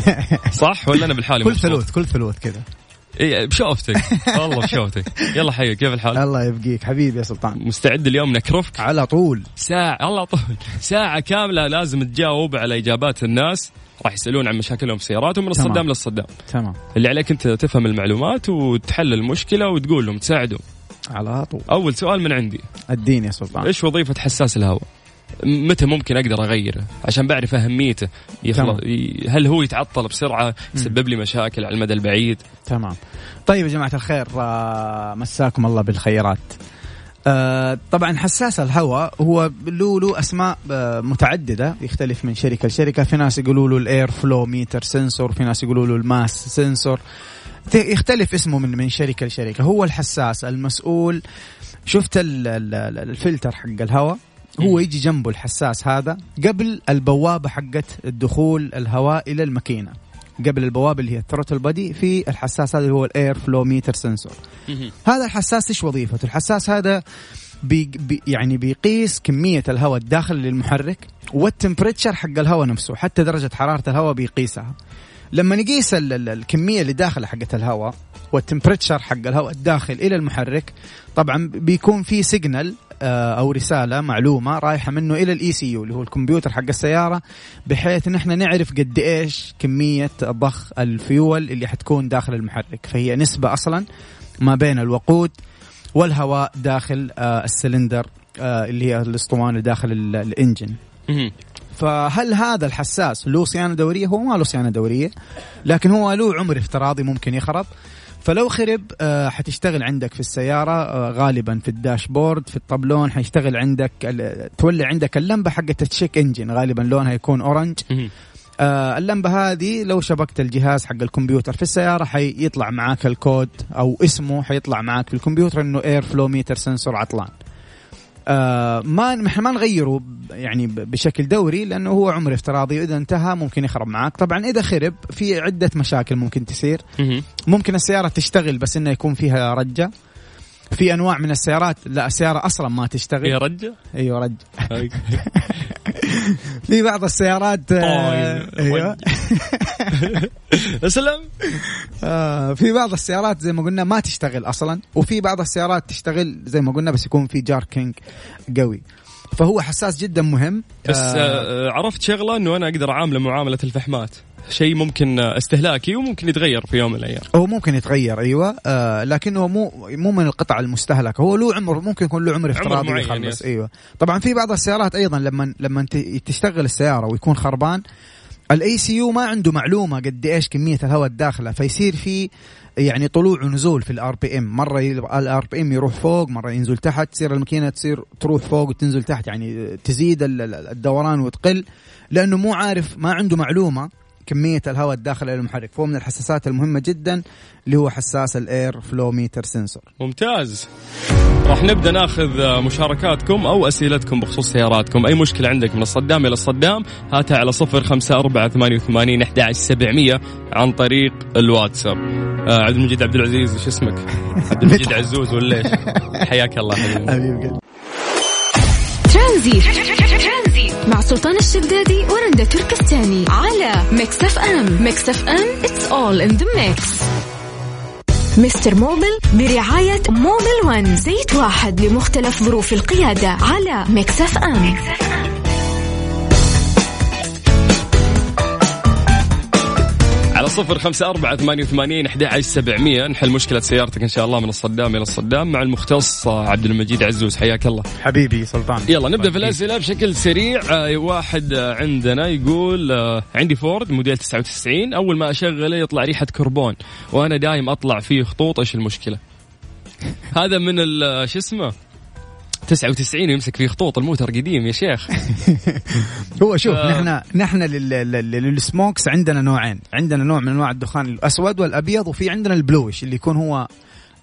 صح ولا أنا بالحالي كل؟ ثلوث كل ثلوث كذا. اي بشوفتك. والله بشوفتك. يلا حي كيف الحال؟ الله يبقيك. حبيبي يا سلطان. مستعد اليوم نكرفك؟ على طول. ساعة الله طول. ساعة كاملة لازم تجاوب على إجابات الناس. راح يسألون عن مشاكلهم في سياراتهم من تمام. الصدام للصدام. تمام. اللي عليك أنت تفهم المعلومات وتحل المشكلة وتقول لهم تساعدهم. على طول. أول سؤال من عندي. الدين يا سلطان. إيش وظيفة حساس الهواء؟ متى ممكن أقدر أغيره؟ عشان بعرف أهميته. يخلص تمام. ي- هل هو يتعطل بسرعة يسبب لي مشاكل على المدى البعيد؟ تمام. طيب يا جماعة الخير آه، مساكم الله بالخيرات. آه، طبعا حساس الهواء هو له له أسماء آه، متعددة يختلف من شركة لشركة. في ناس يقولوا له ال air flow meter sensor في ناس يقولوا له ال mass sensor. يختلف اسمه من من شركة لشركة. هو الحساس المسؤول. شفت ال- ال- ال- الفلتر حق الهواء؟ هو يجي جنبه الحساس هذا قبل البوابة حقت الدخول الهواء إلى الماكينة. قبل البوابة اللي هي ال throttle body في الحساس هذا اللي هو ال air flow meter sensor هذا الحساس إيش وظيفته؟ الحساس هذا بي بي يعني بيقيس كمية الهواء الداخل للمحرك وال temperature حق الهواء نفسه حتى درجة حرارة الهواء بيقيسها. لما نقيس ال- ال- الكمية اللي داخلة حقت الهواء وال temperature حق الهواء الداخل إلى المحرك طبعا بيكون في signal أو رسالة معلومة رايحة منه إلى ال ECU اللي هو الكمبيوتر حق السيارة بحيث ان إحنا نعرف قد إيش كمية ضخ الفيول اللي حتكون داخل المحرك فهي نسبة أصلا ما بين الوقود والهواء داخل آه، السلندر آه، اللي هي الأسطوانة داخل ال- ال engine. فهل هذا الحساس له صيانة دورية؟ هو ما له صيانة دورية لكن هو له عمر افتراضي ممكن يخرب فلو خرب آه، حتشتغل عندك في السيارة آه، غالبا في ال dashboard في الطبلون حيشتغل عندك تولي عندك اللمبة حقت ال check engine غالبا لونها يكون orange. آه اللمبة هذه لو شبكت الجهاز حق الكمبيوتر في السيارة حيطلع معاك الكود أو اسمه حيطلع معاك في الكمبيوتر إنه air flow meter sensor عطلان آه ما إحنا ما نغيره يعني بشكل دوري لأنه هو عمر افتراضي وإذا انتهى ممكن يخرب معاك طبعا إذا خرب في عدة مشاكل ممكن تصير. ممكن السيارة تشتغل بس إنه يكون فيها رجة. في أنواع من السيارات لا السياره أصلا ما تشتغل. يا رجة؟ أيوه رج في بعض السيارات آه، أيوه. أسلم. آه في بعض السيارات زي ما قلنا ما تشتغل أصلا وفي بعض السيارات تشتغل زي ما قلنا بس يكون في جاركينج قوي. فهو حساس جدا مهم. بس آه عرفت شغلة إنه أنا أقدر أعامله معاملة الفحمات. شيء ممكن استهلاكي وممكن يتغير في يوم من الأيام. هو ممكن يتغير أيوه. آه لكنه مو مو من القطع المستهلكة. هو له عمر ممكن يكون له عمر افتراضي معين، يخلص. أيوه. طبعا في بعض السيارات أيضا لما لما تشتغل السيارة ويكون خربان ال ECU ما عنده معلومة قد إيش كمية الهواء الداخلة فيصير في يعني طلوع ونزول في ال RPM مرة ال RPM يروح فوق مرة ينزل تحت تصير الماكينة تصير تروح فوق وتنزل تحت يعني تزيد ال- ال- الدوران وتقل لأنه مو عارف ما عنده معلومة كمية الهواء الداخل إلى المحرك. فهو من الحساسات المهمة جدا اللي هو حساس الإير فلو ميتر سنسور. ممتاز. راح نبدأ ناخذ مشاركاتكم أو أسئلتكم بخصوص سياراتكم. أي مشكلة عندك من الصدام إلى الصدام هاتها على صفر خمسة أربعة ثمانية وثمانين أحد سبعمية عن طريق الواتساب. آه عبد المجيد عبد العزيز وش اسمك؟ عبد المجيد عزوز ولا إيش؟ حياك الله. حبيبي حبيبي ترانزيت. مع سلطان الشدادي ورندا تركستاني على ميكس اف ام ميكس اف ام it's all in the mix مستر موبل برعاية موبل ون زيت واحد لمختلف ظروف القيادة على ميكس اف ام على صفر خمسة أربعة ثمانية وثمانين أحد سبعمية. نحل مشكلة سيارتك إن شاء الله من الصدام إلى الصدام مع المختص عبد المجيد عزوز. حياك الله. حبيبي سلطان. يلا نبدأ في الأسئلة بشكل سريع. آه، واحد عندنا يقول آه، عندي فورد موديل 99 أول ما أشغله يطلع ريحة كربون وأنا دايم أطلع فيه خطوط. إيش المشكلة؟ هذا من ال- آه، شو اسمه؟ 99 يمسك فيه خطوط الموتر قديم يا شيخ هو شوف آه. نحن نحن لل- لل- لل smokes عندنا نوعين عندنا نوع من أنواع الدخان الأسود والأبيض وفي عندنا ال bluish اللي يكون هو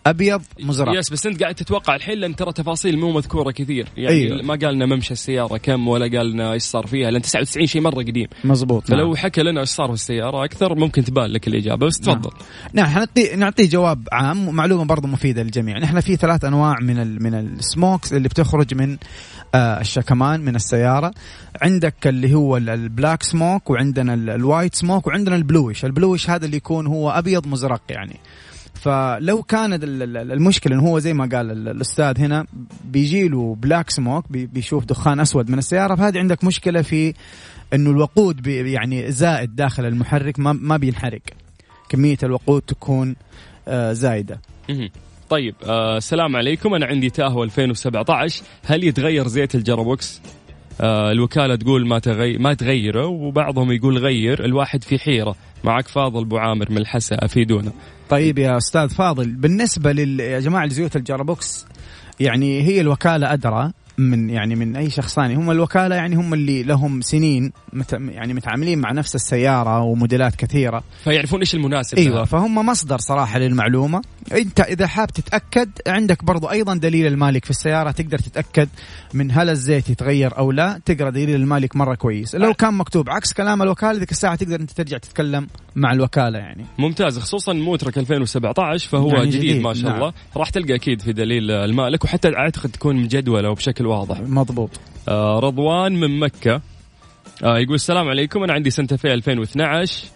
أبيض مزرق yes بس أنت قاعد تتوقع الحين لأن ترى تفاصيل مو مذكورة كثير. يعني أيوه. ما قال لنا ممشى السيارة كم ولا قال لنا إيش صار فيها لأن 99 شيء مرة قديم. مزبوط فلو نعم. حكى لنا إيش صار في السيارة أكثر ممكن تبان لك الإجابة بس تفضل. نعم حنعطي نعطيه جواب عام ومعلومة برضه مفيدة للجميع. نحن في ثلاث أنواع من ال من ال smokes اللي بتخرج من آه الشكمان من السيارة. عندك اللي هو ال- ال black smoke وعندنا ال- ال white smoke وعندنا ال bluish ال bluish هذا اللي يكون هو أبيض مزرق يعني. فلو كانت ال- ال- المشكلة إنه هو زي ما قال ال- الأستاذ هنا بيجي له black smoke بي- بيشوف دخان أسود من السيارة فهذه عندك مشكلة في إنه الوقود يعني زائد داخل المحرك ما ما بينحرق كمية الوقود تكون آه زايدة. طيب آه السلام عليكم. أنا عندي تاهو 2017 هل يتغير زيت ال gearbox؟ آه الوكالة تقول ما تغي... ما تغيره وبعضهم يقول غير الواحد في حيرة. معك فاضل أبو عامر من الحسا أفيدونا. طيب يا أستاذ فاضل بالنسبة لل يا جماعة لزيوت الجرابوكس يعني هي الوكالة أدرى من يعني من أي شخص ثاني. هم الوكالة يعني هم اللي لهم سنين مت يعني متعاملين مع نفس السيارة وموديلات كثيرة. فيعرفون إيش المناسب أيوه لها. فهم مصدر صراحة للمعلومة. أنت إذا حاب تتأكد عندك برضو أيضا دليل المالك في السيارة تقدر تتأكد من هل الزيت يتغير أو لا. تقرأ دليل المالك مرة كويس. لو كان مكتوب عكس كلام الوكالة ذيك الساعة تقدر أنت ترجع تتكلم مع الوكالة يعني. ممتاز خصوصا موترك 2017 فهو يعني جديد, جديد، ما شاء نعم. الله. راح تلقى أكيد في دليل المالك وحتى أعتقد تكون مجدولة وبشكل واضح. مضبوط. آه رضوان من مكة. آه يقول السلام عليكم. أنا عندي سنتفي 2012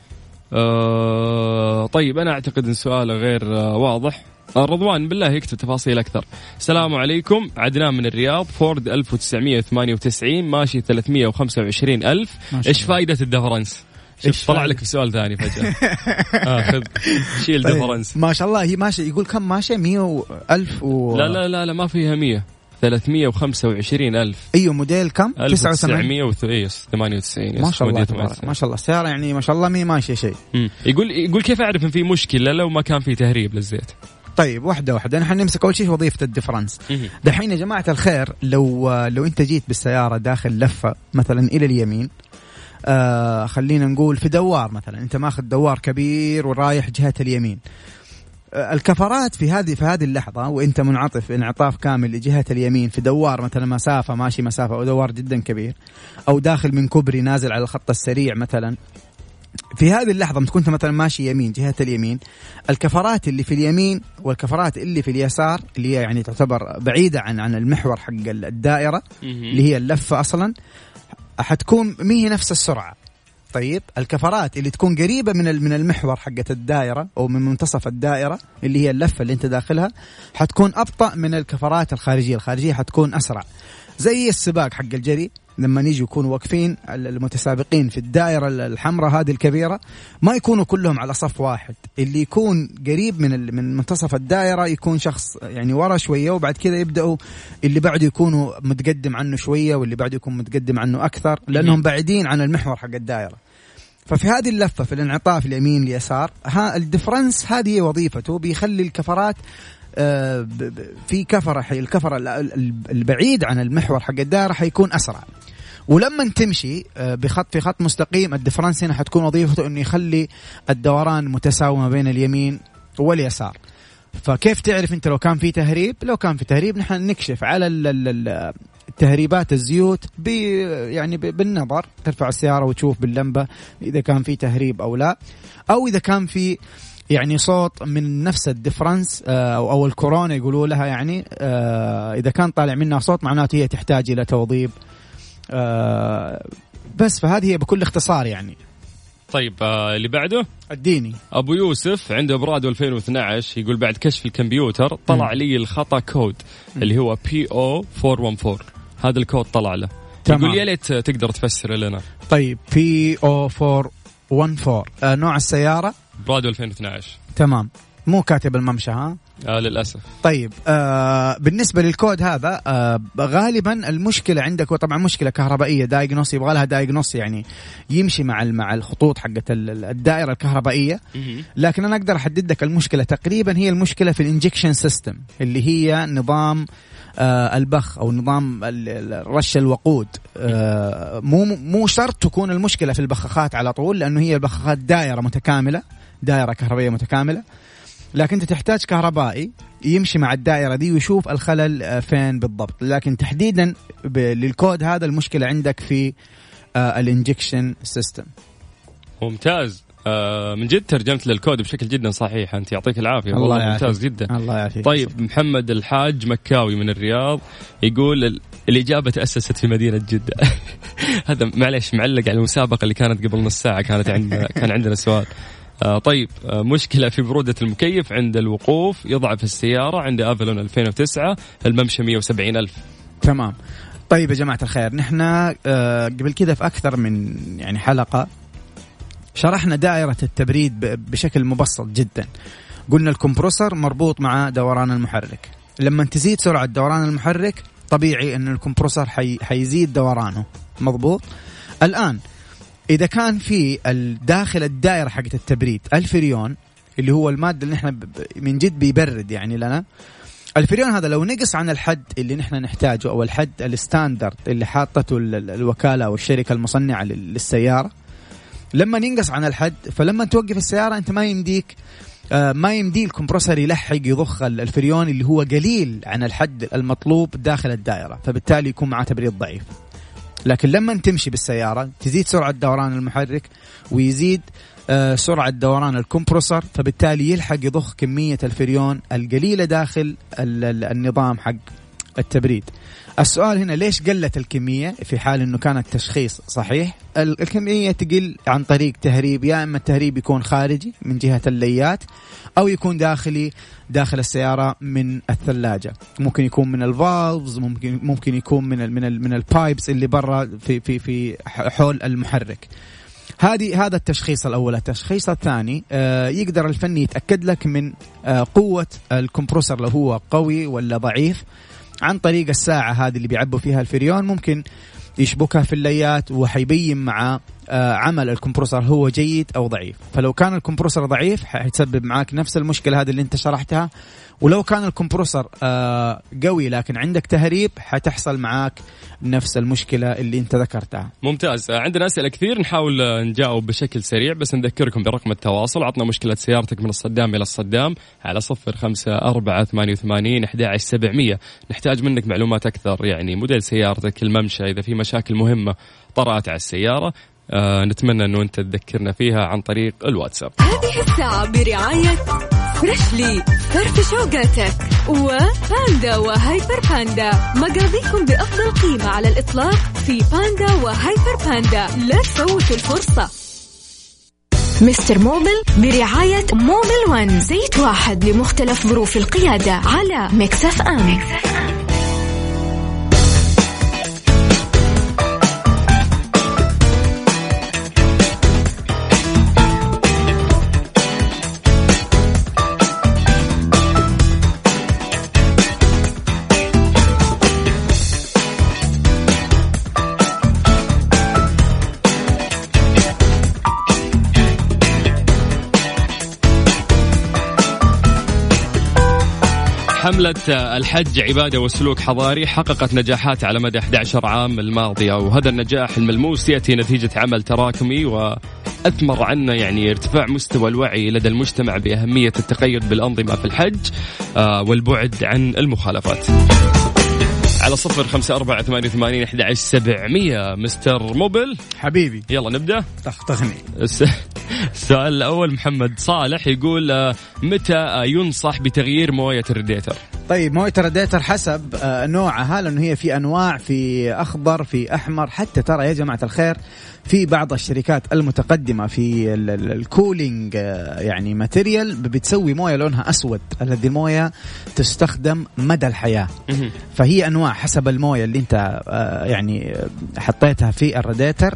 آه طيب أنا أعتقد أن سؤاله غير آه واضح. آه رضوان بالله يكتب تفاصيل أكثر. السلام عليكم. عدنان من الرياض. فورد 1998 ماشي 325 ألف. ما شاء إيش الله. فائدة الدفرنس؟ شوف طلع؟ لك بسؤال ثاني فجأة. آه خذ شيل طيب، دفرنس ما شاء الله. هي ماشي يقول كم ماشي؟ 100 و 1000 و لا لا لا لا ما فيها 100 325 ألف. أيوه موديل كم؟ 79 1998 ما شاء الله موديل تبارك 98. ما شاء الله. السياره يعني ما شاء الله ما هي ماشيه شيء. يقول يقول كيف أعرف إن في مشكلة لو ما كان في تهريب للزيت؟ طيب واحدة واحدة. نحن نمسك أول شيء وظيفة الديفرنس. مهم. دحين يا جماعة الخير لو لو أنت جيت بالسيارة داخل لفة مثلا إلى اليمين آه خلينا نقول في دوار مثلا. أنت ماخذ دوار كبير ورايح جهة اليمين. الكفرات في هذه في هذه اللحظة وإنت منعطف انعطاف كامل لجهة اليمين في دوار مثلا مسافة ماشي مسافة أو دوار جدا كبير أو داخل من كوبري نازل على الخط السريع مثلا. في هذه اللحظة كنت مثلا ماشي يمين جهة اليمين الكفرات اللي في اليمين والكفرات اللي في اليسار اللي هي يعني تعتبر بعيدة عن عن المحور حق الدائرة اللي هي اللفة أصلا حتكون ما هي نفس السرعة. طيب الكفرات اللي تكون قريبة من من المحور حقة الدائرة أو من منتصف الدائرة اللي هي اللفة اللي أنت داخلها حتكون أبطأ من الكفرات الخارجية. الخارجية حتكون أسرع. زي السباق حق الجري. لما يجوا يكونوا واقفين المتسابقين في الدائرة الحمراء هذه الكبيرة ما يكونوا كلهم على صف واحد. اللي يكون قريب من من منتصف الدائرة يكون شخص يعني ورا شوية وبعد كذا يبدأوا اللي بعده يكونوا متقدم عنه شوية واللي بعده يكون متقدم عنه أكثر لأنهم بعيدين عن المحور حق الدائرة. ففي هذه اللفة في الانعطاف اليمين اليسار ها الدفرنس هذه وظيفته بيخلي الكفرات آه، في كفرة حي الكفر ال- ال- البعيد عن المحور حق الدائرة حيكون أسرع. ولما تمشي آه، بخط في خط مستقيم الدفرنس هنا حتكون وظيفته إنه يخلي الدوران متساوي بين اليمين واليسار. فكيف تعرف أنت لو كان في تهريب؟ لو كان في تهريب نحن نكشف على ال- ال- ال- التهريبات الزيوت ب يعني بالنظر. ترفع السيارة وتشوف باللمبة إذا كان في تهريب أو لا. أو إذا كان في يعني صوت من نفس الدفرنس آه، أو أو الكورونا يقولوا لها يعني آه، إذا كان طالع منها صوت معناته هي تحتاج إلى توظيف. آه، بس فهذه هي بكل اختصار يعني. طيب آه اللي بعده؟ اديني. أبو يوسف عنده برادو 2012 يقول بعد كشف الكمبيوتر طلع لي الخطأ كود اللي هو P O 414 هذا الكود طلع له. تمام. يقول يا ليت تقدر تفسر لنا. طيب P O 414 آه، نوع السيارة؟ برادو 2012 تمام. مو كاتب الممشى ها؟ آه للأسف. طيب آه بالنسبة للكود هذا آه غالبا المشكلة عندك وطبعا مشكلة كهربائية diagnose يبغى لها diagnose يعني يمشي مع مع الخطوط حقت ال- ال- الدائرة الكهربائية. لكن أنا أقدر احدد لك المشكلة تقريبا هي المشكلة في ال injection system اللي هي نظام آه البخ أو نظام رش الوقود. آه مو مو شرط تكون المشكلة في البخاخات على طول لأنه هي البخاخات دائرة متكاملة دائرة كهربائية متكاملة. لكن أنت تحتاج كهربائي يمشي مع الدائرة دي ويشوف الخلل آه، فين بالضبط. لكن تحديدا للكود هذا المشكلة عندك في ال injection system. ممتاز. آه من جد ترجمت للكود بشكل جدا صحيح. أنت يعطيك العافية. الله والله. ممتاز جدا. الله يعافيك. طيب محمد الحاج مكاوي من الرياض يقول ال- الإجابة تأسست في مدينة جدة. هذا معلش معلق على المسابقة اللي كانت قبل نص ساعة كانت عندنا كان عندنا سؤال. آه طيب آه مشكلة في برودة المكيف عند الوقوف يضعف السيارة عند أفلون 2009 الممشى 170 ألف. تمام. طيب يا جماعة الخير نحن آه، قبل كذا في أكثر من يعني حلقة شرحنا دائرة التبريد بشكل مبسط جدا. قلنا الكمبروسر مربوط مع دوران المحرك. لما تزيد سرعة دوران المحرك طبيعي أن الكمبروسر حي حيزيد دورانه. مضبوط؟ الآن إذا كان في داخل الدائرة حقت التبريد الفريون اللي هو المادة اللي نحن من جد بيبرد يعني لنا الفريون هذا لو نقص عن الحد اللي نحن نحتاجه أو الحد ال standard اللي حاطته ال- ال- الوكالة أو الشركة المصنعة لل- للسيارة لما ينقص عن الحد فلما توقف السيارة أنت ما يمديك آه، ما يمدي ال compressor يلحق يضخ ال- الفريون اللي هو قليل عن الحد المطلوب داخل الدائرة فبالتالي يكون معاه تبريد ضعيف. لكن لما تمشي بالسيارة تزيد سرعة دوران المحرك ويزيد آه، سرعة دوران ال compressor فبالتالي يلحق يضخ كمية الفريون القليلة داخل ال- ال- النظام حق التبريد. السؤال هنا ليش قلت الكمية في حال إنه كان التشخيص صحيح؟ ال- الكمية تقل عن طريق تهريب يا إما التهريب يكون خارجي من جهة الليات أو يكون داخلي داخل السيارة من الثلاجة. ممكن يكون من ال valves ممكن ممكن يكون من ال من ال من ال pipes اللي برا في في في حول المحرك. هذه هذا التشخيص الأول. التشخيص الثاني آه يقدر الفني يتأكد لك من آه قوة الكمبروسر لو هو قوي ولا ضعيف عن طريق الساعة هذه اللي بيعبوا فيها الفريون. ممكن يشبكها في الليات وحيبين مع آه عمل الكمبروسر هو جيد أو ضعيف. فلو كان الكمبروسر ضعيف حيتسبب معك نفس المشكلة هذه اللي انت شرحتها. ولو كان الكمبروسر آه قوي لكن عندك تهريب حتحصل معك نفس المشكلة اللي انت ذكرتها. ممتاز. آه، عندنا أسئلة كثير نحاول آه، نجاوب بشكل سريع بس نذكركم برقم التواصل. عطنا مشكلة سيارتك من الصدام إلى الصدام على صفر خمسة أربعة ثمانية وثمانين أحد عشر سبعمية. نحتاج منك معلومات أكثر يعني موديل سيارتك الممشى إذا في مشاكل مهمة طرأت على السيارة. آه نتمنى أنه أنت تذكرنا فيها عن طريق الواتساب. هذه الساعة برعاية فريشلي فرف شوقاتك وباندا وهيبر باندا. مقاضيكم بأفضل قيمة على الإطلاق في باندا وهيبر باندا. لا تفوتوا الفرصة. مستر موبل برعاية موبل ون زيت واحد لمختلف ظروف القيادة على ميكس أف أم. حملة الحج عبادة وسلوك حضاري حققت نجاحات على مدى 11 عام الماضية وهذا النجاح الملموس يأتي نتيجة عمل تراكمي وأثمر عنا يعني ارتفاع مستوى الوعي لدى المجتمع بأهمية التقيد بالأنظمة في الحج آه، والبعد عن المخالفات. على صفر خمسة أربعة ثمانية وثمانين أحد عشر سبعمية. مستر موبل. حبيبي. يلا نبدأ. تختخني. الس- السؤال الأول محمد صالح يقول آه، متى ينصح بتغيير موية الراديتر طيب موية الراديتر حسب آه، نوعها لأنه هي في أنواع في أخضر في أحمر حتى ترى يا جماعة الخير في بعض الشركات المتقدمة في ال- ال- ال cooling آه، يعني material بتسوي موية لونها أسود هذه الموية تستخدم مدى الحياة. فهي أنواع حسب الموية اللي انت آه، يعني آه، حطيتها في الراديتر.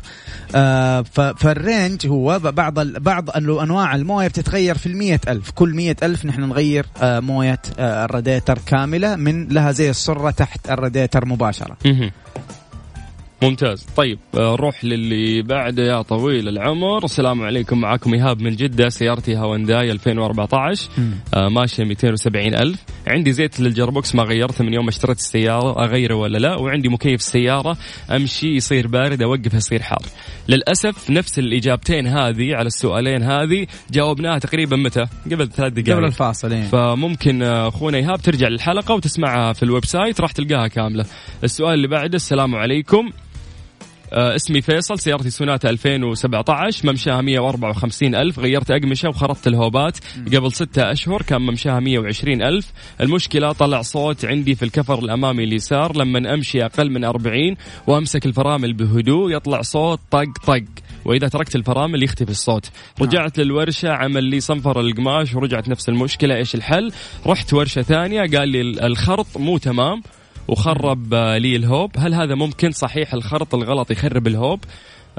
فال range هو بعض بعض أنواع الموية بتتغير في المية ألف. كل مية ألف نحن نغير موية الراديتر كاملة من لها زي السرة تحت الراديتر مباشرة. ممتاز. طيب آه، نروح للي بعده يا طويل العمر. السلام عليكم. معكم إيهاب من جدة سيارتي هونداي 2014 آه ماشية 270 ألف. عندي زيت لل gearbox ما غيرته من يوم ما اشتريت السيارة أغيره ولا لا. وعندي مكيف السيارة أمشي يصير بارد أوقفه يصير حار. للأسف نفس الإجابتين هذه على السؤالين هذه جاوبناها تقريبا متى؟ قبل ثلاث دقائق قبل الفاصل إيه. فممكن آه، أخونا إيهاب ترجع للحلقة وتسمعها في ال website. راح تلقاها كاملة. السؤال اللي بعده السلام عليكم. آه اسمي فيصل سيارتي سوناتا 2017 ممشاها 154 ألف غيرت أقمشة وخرطت الهوبات قبل ستة أشهر كان ممشاها 120 ألف. المشكلة طلع صوت عندي في الكفر الأمامي اليسار لما أمشي أقل من 40 وأمسك الفرامل بهدوء يطلع صوت طق طق. وإذا تركت الفرامل يختفي الصوت. رجعت للورشة عمل لي صنفر القماش ورجعت نفس المشكلة إيش الحل؟ رحت ورشة ثانية قال لي الخرط مو تمام. وخرب آه، لي الهوب. هل هذا ممكن؟ صحيح الخرط الغلط يخرب الهوب.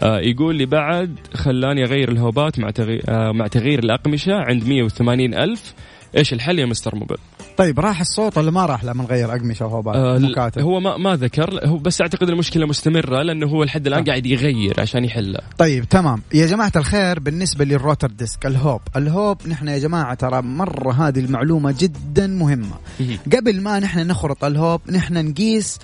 آه، يقول لي بعد خلاني أغير الهوبات مع تغيير مع تغيير الأقمشة عند 180 ألف. إيش الحل يا مستر موبل؟ طيب راح الصوت ولا ما راح؟ لما نغير أقمشة وهوبات آه هو ما ما ذكر. هو بس أعتقد المشكلة مستمرة لأنه هو لحد الآن قاعد يغير عشان يحلها طيب تمام. يا جماعة الخير بالنسبة لل rotor disc الهوب. الهوب نحن يا جماعة ترى مرة هذه المعلومة جدا مهمة. مهم. قبل ما نحن نخرط الهوب نحن نقيس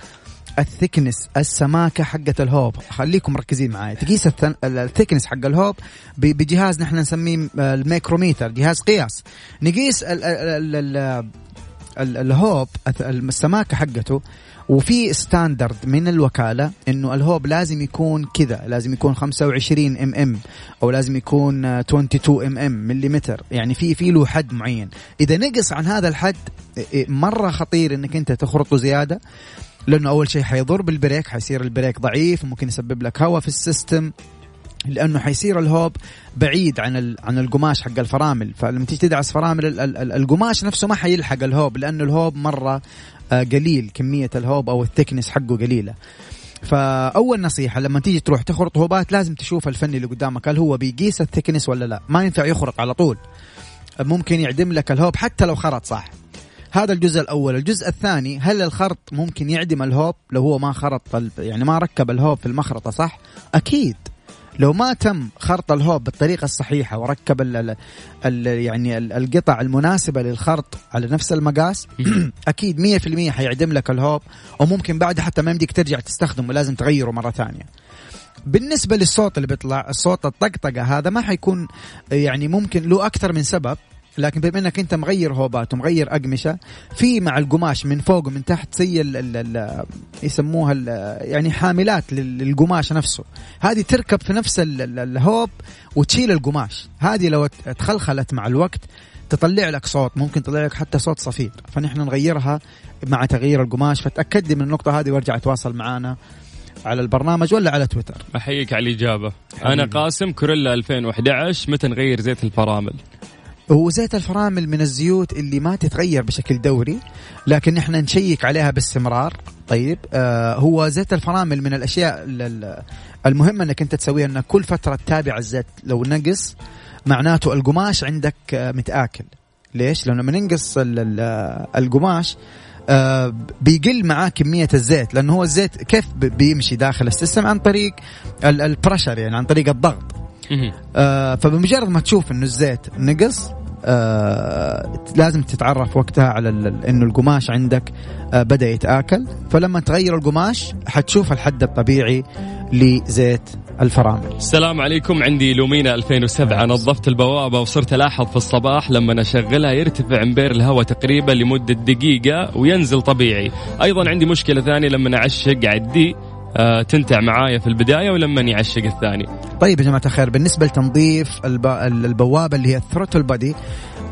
ال thickness السماكة حقة الهوب. خليكم مركزين معي تقيس ال thickness حق الهوب بجهاز نحن نسميه الميكروميتر جهاز قياس. نقيس ال ال ال ال ال- الهوب السماكة حقته وفي standard من الوكالة إنه الهوب لازم يكون كذا لازم يكون 25 mm أو لازم يكون آه، 22 mm مليمتر. يعني في في له حد معين. إذا نقص عن هذا الحد مرة خطير إنك أنت تخرطه زيادة. لأنه أول شيء حيضر بال brake حيصير ال brake ضعيف وممكن يسبب لك هواء في ال system لأنه حيصير الهوب بعيد عن ال- عن القماش حق الفرامل. فلما تيجي تدعس فرامل ال- ال- القماش نفسه ما حيلحق الهوب لأنه الهوب مرة آه، قليل كمية الهوب أو ال thickness حقه قليلة. فأول نصيحة لما تيجي تروح تخرط هوبات لازم تشوف الفني اللي قدامك هل هو بيقيس ال thickness ولا لا؟ ما ينفع يخرط على طول. ممكن يعدم لك الهوب حتى لو خرط صح. هذا الجزء الأول. الجزء الثاني هل الخرط ممكن يعدم الهوب؟ لو هو ما خرط يعني ما ركب الهوب في المخرطة صح؟ أكيد. لو ما تم خرط الهوب بالطريقة الصحيحة وركب ال ال ال يعني ال- القطع المناسبة للخرط على نفس المقاس أكيد 100% حيعدم لك الهوب وممكن بعدها حتى ما يمديك ترجع تستخدمه لازم تغيره مرة ثانية. بالنسبة للصوت اللي بيطلع الصوت الطقطقة هذا ما حيكون يعني ممكن له أكثر من سبب. لكن بما إنك أنت مغير هوبات ومغير أقمشة في مع القماش من فوق ومن تحت زي ال ال ال يسموها ال يعني حاملات لل- للقماش نفسه. هذه تركب في نفس ال ال الهوب وتشيل القماش. هذه لو تخلخلت مع الوقت تطلع لك صوت ممكن تطلع لك حتى صوت صفير فنحن نغيرها مع تغيير القماش. فتاكد لي من النقطة هذه وارجع تواصل معنا على البرنامج ولا على تويتر. أحييك على الإجابة. حبيبي. أنا قاسم كوريلا 2011 متى نغير زيت الفرامل؟ هو زيت الفرامل من الزيوت اللي ما تتغير بشكل دوري لكن إحنا نشيك عليها باستمرار طيب آه هو زيت الفرامل من الأشياء ال- ال- المهمه إنك أنت تسويها إنك كل فترة تتابع الزيت لو نقص معناته القماش عندك آه متآكل ليش؟ لأنه لما ننقص ال- ال- القماش آه بيقل معاه كمية الزيت لأنه هو الزيت كيف بيمشي داخل السيستم عن طريق البرشر يعني عن طريق الضغط. آه فبمجرد ما تشوف إنه الزيت نقص آه لازم تتعرف وقتها على إنه القماش عندك آه بدأ يتآكل. فلما تغير القماش حتشوف الحد الطبيعي لزيت الفرامل. السلام عليكم. عندي لومينا 2007 نظفت البوابة وصرت ألاحظ في الصباح لما أشغلها يرتفع امبير الهواء تقريبا لمدة دقيقة وينزل طبيعي. أيضا عندي مشكلة ثانية لما أعشق ع D. تنتع معايا في البداية ولما يعشق الثاني. طيب يا جماعة الخير بالنسبة لتنظيف الب... البوابة اللي هي ال throttle body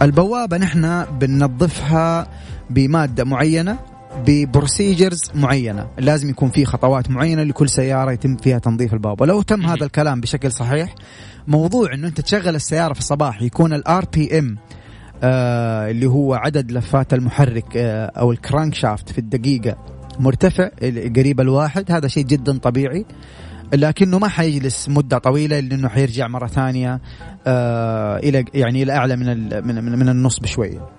البوابة نحن بننظفها بمادة معينة ب procedures معينة. لازم يكون في خطوات معينة لكل سيارة يتم فيها تنظيف البوابة. لو تم هذا الكلام بشكل صحيح موضوع إنه أنت تشغل السيارة في الصباح يكون ال RPM آه اللي هو عدد لفات المحرك آه أو ال crankshaft في الدقيقة مرتفع قريب الواحد هذا شيء جدا طبيعي لكنه ما حيجلس مدة طويلة لأنه حيرجع مرة ثانية آه إلى يعني إلى أعلى من من من, النص بشويه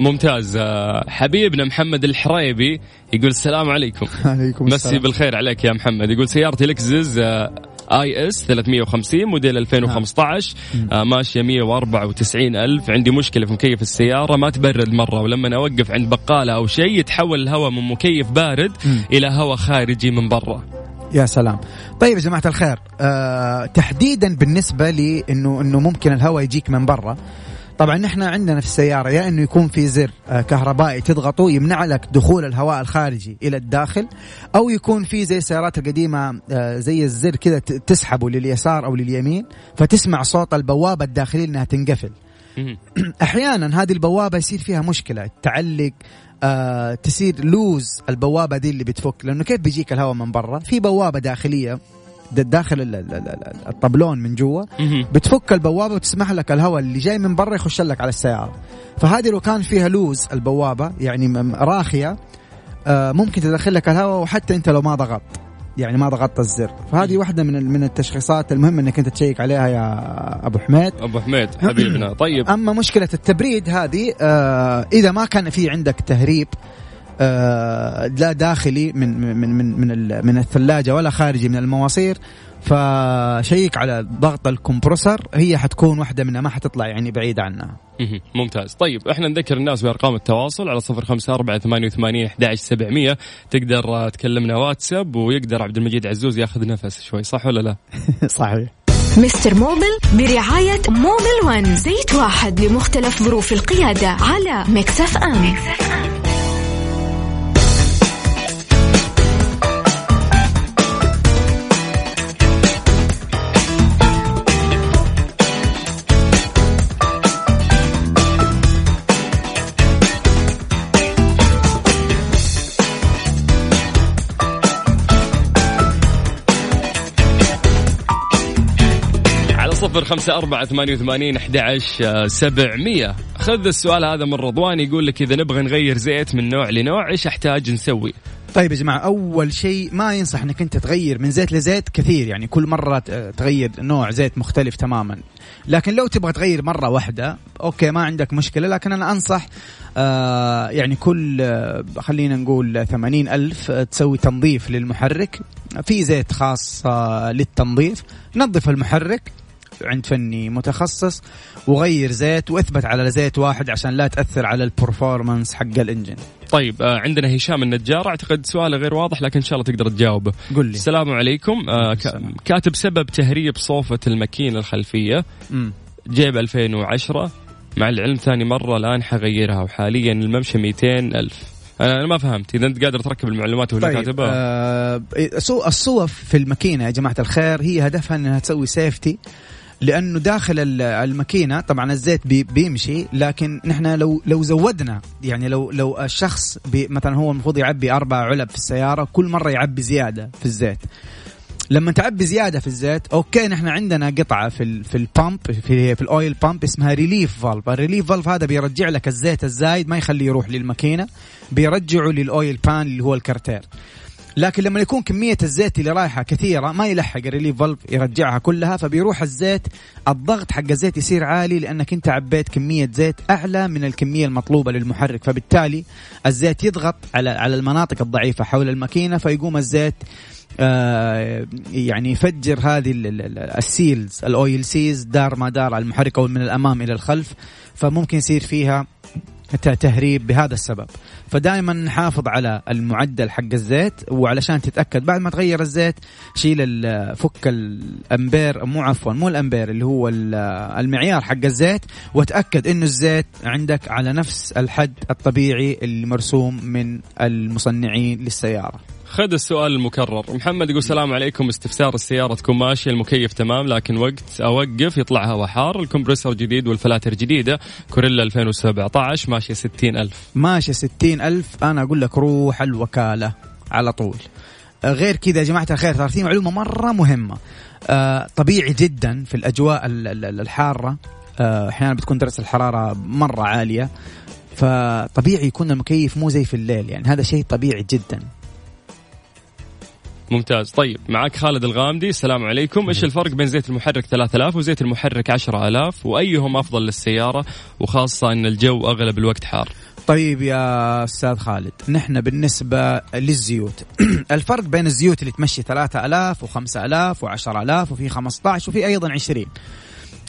ممتاز. آه حبيبنا محمد الحريبي يقول السلام عليكم. عليكم مسي بالخير عليك يا محمد. يقول سيارتي لكزس آه آي إس 350 موديل 2015 آه ماشية 194 ألف. عندي مشكلة في مكيف السيارة ما تبرد مرة ولما أوقف عند بقالة أو شيء يتحول الهواء من مكيف بارد إلى هواء خارجي من برا. يا سلام. طيب يا جماعة الخير آه تحديدا بالنسبة لي إنه إنه ممكن الهواء يجيك من برا طبعا نحن عندنا في السيارة يا إنه يكون في زر آه كهربائي تضغطه يمنع لك دخول الهواء الخارجي إلى الداخل أو يكون في زي السيارات القديمة آه زي الزر كذا تسحبه لليسار أو لليمين فتسمع صوت البوابة الداخلية إنها تنقفل. أحيانا هذه البوابة يصير فيها مشكلة تعلق آه تصير لوز البوابة دي اللي بتفك لأنه كيف بيجيك الهواء من برا في بوابة داخلية داخل ال- ال- ال- الطبلون من جوا. بتفك البوابة وتسمح لك الهواء اللي جاي من برا يخش لك على السيارة. فهذه لو كان فيها لوز البوابة يعني راخية آه ممكن تدخل لك الهواء وحتى أنت لو ما ضغطت يعني ما ضغطت الزر. فهذه واحدة من من التشخيصات المهم إنك أنت تشيك عليها يا أبو حميد. أبو حميد حبيبنا. طيب. أما مشكلة التبريد هذه آه إذا ما كان في عندك تهريب لا داخلي من من من من, من الثلاجة ولا خارجي من المواسير. فشيك على ضغط الكمبرسر هي حتكون واحدة منها ما حتطلع يعني بعيده عنها. ممتاز. طيب إحنا نذكر الناس بأرقام التواصل على صفر خمسة أربعة ثمانية وثمانين أحد سبعمية. تقدر آه، تكلمنا واتساب ويقدر عبد المجيد عزوز ياخذ نفس شوي. صح ولا لا؟ صحيح. مستر موبل برعاية موبل ون زيت واحد لمختلف ظروف القيادة على مكسف أم. على صفر خمسة أربعة ثمانية وثمانين أحد سبعمية. خذ السؤال هذا من رضوان يقول لك إذا نبغى نغير زيت من نوع لنوع إيش أحتاج نسوي؟ طيب يا جماعة أول شيء ما ينصح إنك أنت تغير من زيت لزيت كثير يعني كل مرة ت- تغير نوع زيت مختلف تماما. لكن لو تبغى تغير مرة واحدة أوكي ما عندك مشكلة. لكن أنا أنصح آه يعني كل آه خلينا نقول ثمانين ألف آه، تسوي تنظيف للمحرك. في زيت خاص آه للتنظيف. نظف المحرك عند فني متخصص وغير زيت وإثبت على زيت واحد عشان لا تأثر على البرفورمانس حق الإنجن. طيب آه عندنا هشام النجار. أعتقد سؤاله غير واضح لكن إن شاء الله تقدر تجاوبه قل لي. السلام عليكم. آه كا- كاتب سبب تهريب صوفة الماكينة الخلفية. مم. جيب 2010 مع العلم ثاني مرة الآن حغيرها وحاليا الممشى 200 ألف. أنا أنا ما فهمت. إذا أنت قادر تركب المعلومات ولا طيب كاتبها. آه سو- الصوف في الماكينة يا جماعة الخير هي هدفها إنها تسوي safety لأنه داخل ال- الماكينة طبعا الزيت بي بيمشي لكن نحن لو لو زودنا يعني لو لو الشخص مثلا هو المفروض يعبي أربع علب في السيارة كل مرة يعبي زيادة في الزيت. لما تعبي زيادة في الزيت okay نحن عندنا قطعة في ال في ال pump في في ال oil pump اسمها relief valve ال relief valve هذا بيرجع لك الزيت الزايد ما يخليه يروح للماكينة بيرجعه لل oil pan اللي هو الكارتير لكن لما يكون كمية الزيت اللي رايحة كثيرة ما يلحق ال relief valve يرجعها كلها فبيروح الزيت الضغط حق الزيت يصير عالي لأنك أنت عبيت كمية زيت أعلى من الكمية المطلوبة للمحرك. فبالتالي الزيت يضغط على على المناطق الضعيفة حول الماكينة فيقوم الزيت آه يعني يفجر هذه ال- ال- ال- ال seals ال oil seals دار ما دار على المحرك أو من الأمام إلى الخلف. فممكن يصير فيها تهريب بهذا السبب. فدائما نحافظ على المعدل حق الزيت وعلشان تتأكد بعد ما تغير الزيت شيل فك الامبير مو عفوا مو الامبير اللي هو ال- المعيار حق الزيت وتأكد إنه الزيت عندك على نفس الحد الطبيعي المرسوم من المصنعين للسيارة. خذ السؤال المكرر. محمد يقول السلام عليكم. استفسار السيارة تكون ماشية المكيف تمام لكن وقت أوقف يطلع هوا حار ال compressor جديد والفلاتر جديدة. كوريلا 2017 ماشية 60 ألف. ماشي ستين ألف. أنا أقول لك روح الوكالة على طول. آه، غير كذا يا جماعة الخير ترى في معلومة مرة مهمة. آه، طبيعي جدا في الأجواء ال- ال- الحارة. آه، أحيانا بتكون درجة الحرارة مرة عالية. فطبيعي يكون المكيف مو زي في الليل. يعني هذا شيء طبيعي جدا. ممتاز. طيب معك خالد الغامدي. السلام عليكم. إيش الفرق بين زيت المحرك 3000 وزيت المحرك 10000 وأيهم أفضل للسيارة؟ وخاصة إن الجو أغلب الوقت حار. طيب يا أستاذ خالد نحن بالنسبة للزيوت. الفرق بين الزيوت اللي تمشي 3000 و5000 و10000 وفي 15 وفي أيضا 20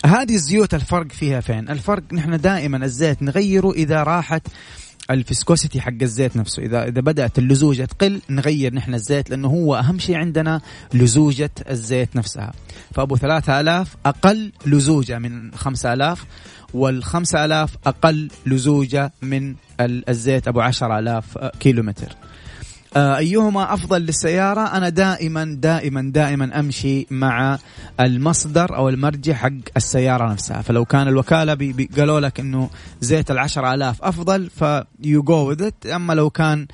هذه الزيوت الفرق فيها فين؟ الفرق نحن دائما الزيت نغيره إذا راحت الفيسكوسيتي حق الزيت نفسه. إذا إذا بدأت اللزوجة تقل نغير نحن الزيت لأنه هو أهم شيء عندنا لزوجة الزيت نفسها. فأبو 3000 أقل لزوجة من 5000 وال 5000 أقل لزوجة من ال- الزيت أبو 10000 كيلو متر آه، أيهما أفضل للسيارة؟ أنا دائما دائما دائما أمشي مع المصدر أو المرجع حق السيارة نفسها. فلو كان بي قالوا لك إنه زيت العشر آلاف أفضل ف you go with أما لو كان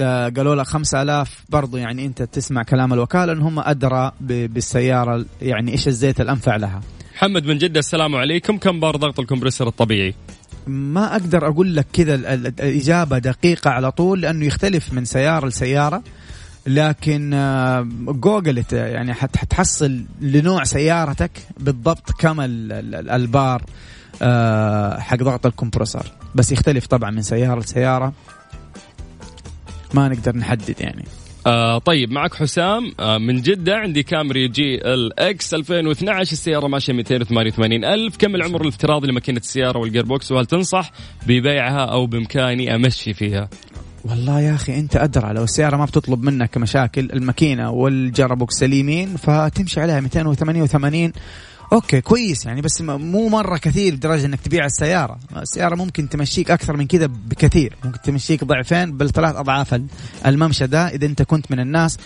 آه، قالوا لك 5000 برضو يعني أنت تسمع كلام الوكالة إن هم أدرى بالسيارة يعني إيش الزيت الأنفع لها. محمد من جدة السلام عليكم. كم بار ضغط ال compressor الطبيعي؟ ما أقدر أقول لك كذا ال- ال- الإجابة دقيقة على طول لأنه يختلف من سيارة لسيارة. لكن آه، جوجل يعني حت- حتحصل لنوع سيارتك بالضبط كم ال- ال- البار آه، حق ضغط ال compressor بس يختلف طبعا من سيارة لسيارة. ما نقدر نحدد يعني. آه طيب معك حسام آه من جدة عندي كامري GLX 2012 السيارة ماشية 288 ألف. كم العمر الافتراضي لماكينة السيارة وال gearbox وهل تنصح ببيعها أو بإمكاني أمشي فيها؟ والله يا أخي أنت أدرى لو السيارة ما بتطلب منك مشاكل الماكينة وال gearbox سليمين فتمشي عليها 288 okay كويس. يعني بس مو مرة كثير لدرجة إنك تبيع السيارة. السيارة ممكن تمشيك أكثر من كذا بكثير. ممكن تمشيك ضعفين بل ثلاث أضعاف ال- الممشى ده إذا أنت كنت من الناس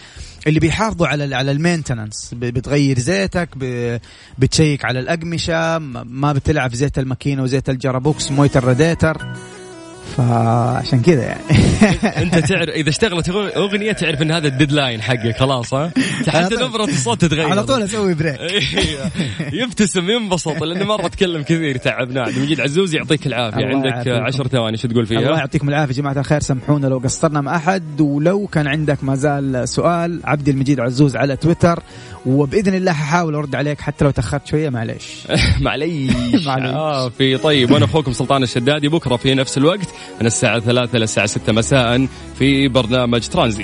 اللي بيحافظوا على على ال maintenance. بتغير زيتك بتشيك على الأقمشة ما بتلعب زيت الماكينة وزيت ال gearbox مويه الراديتر فعشان كذا يعني. أنت تعرف إذا اشتغلت أغنية تعرف أن هذا ال deadline حقك خلاص ها؟ حتى نبرة الصوت تتغير. على طول أسوي break إيه. يبتسم ينبسط لأنه مرة تكلم كثير تعبنا عبد المجيد عزوز يعطيك العافية. الله عندك يعافيكم. عشر ثواني شو تقول الله فيها؟ يعطيكم العافية. يا جماعة الخير سامحونا لو قصرنا مع أحد ولو كان عندك ما زال سؤال عبد المجيد عزوز على تويتر. وبإذن الله ححاول أرد عليك حتى لو تأخرت شوية معليش. معليش. آه في طيب وأنا أخوكم سلطان الشدادي بكرة في نفس الوقت من الساعة 3 إلى الساعة 6 مساء في برنامج ترانزيت.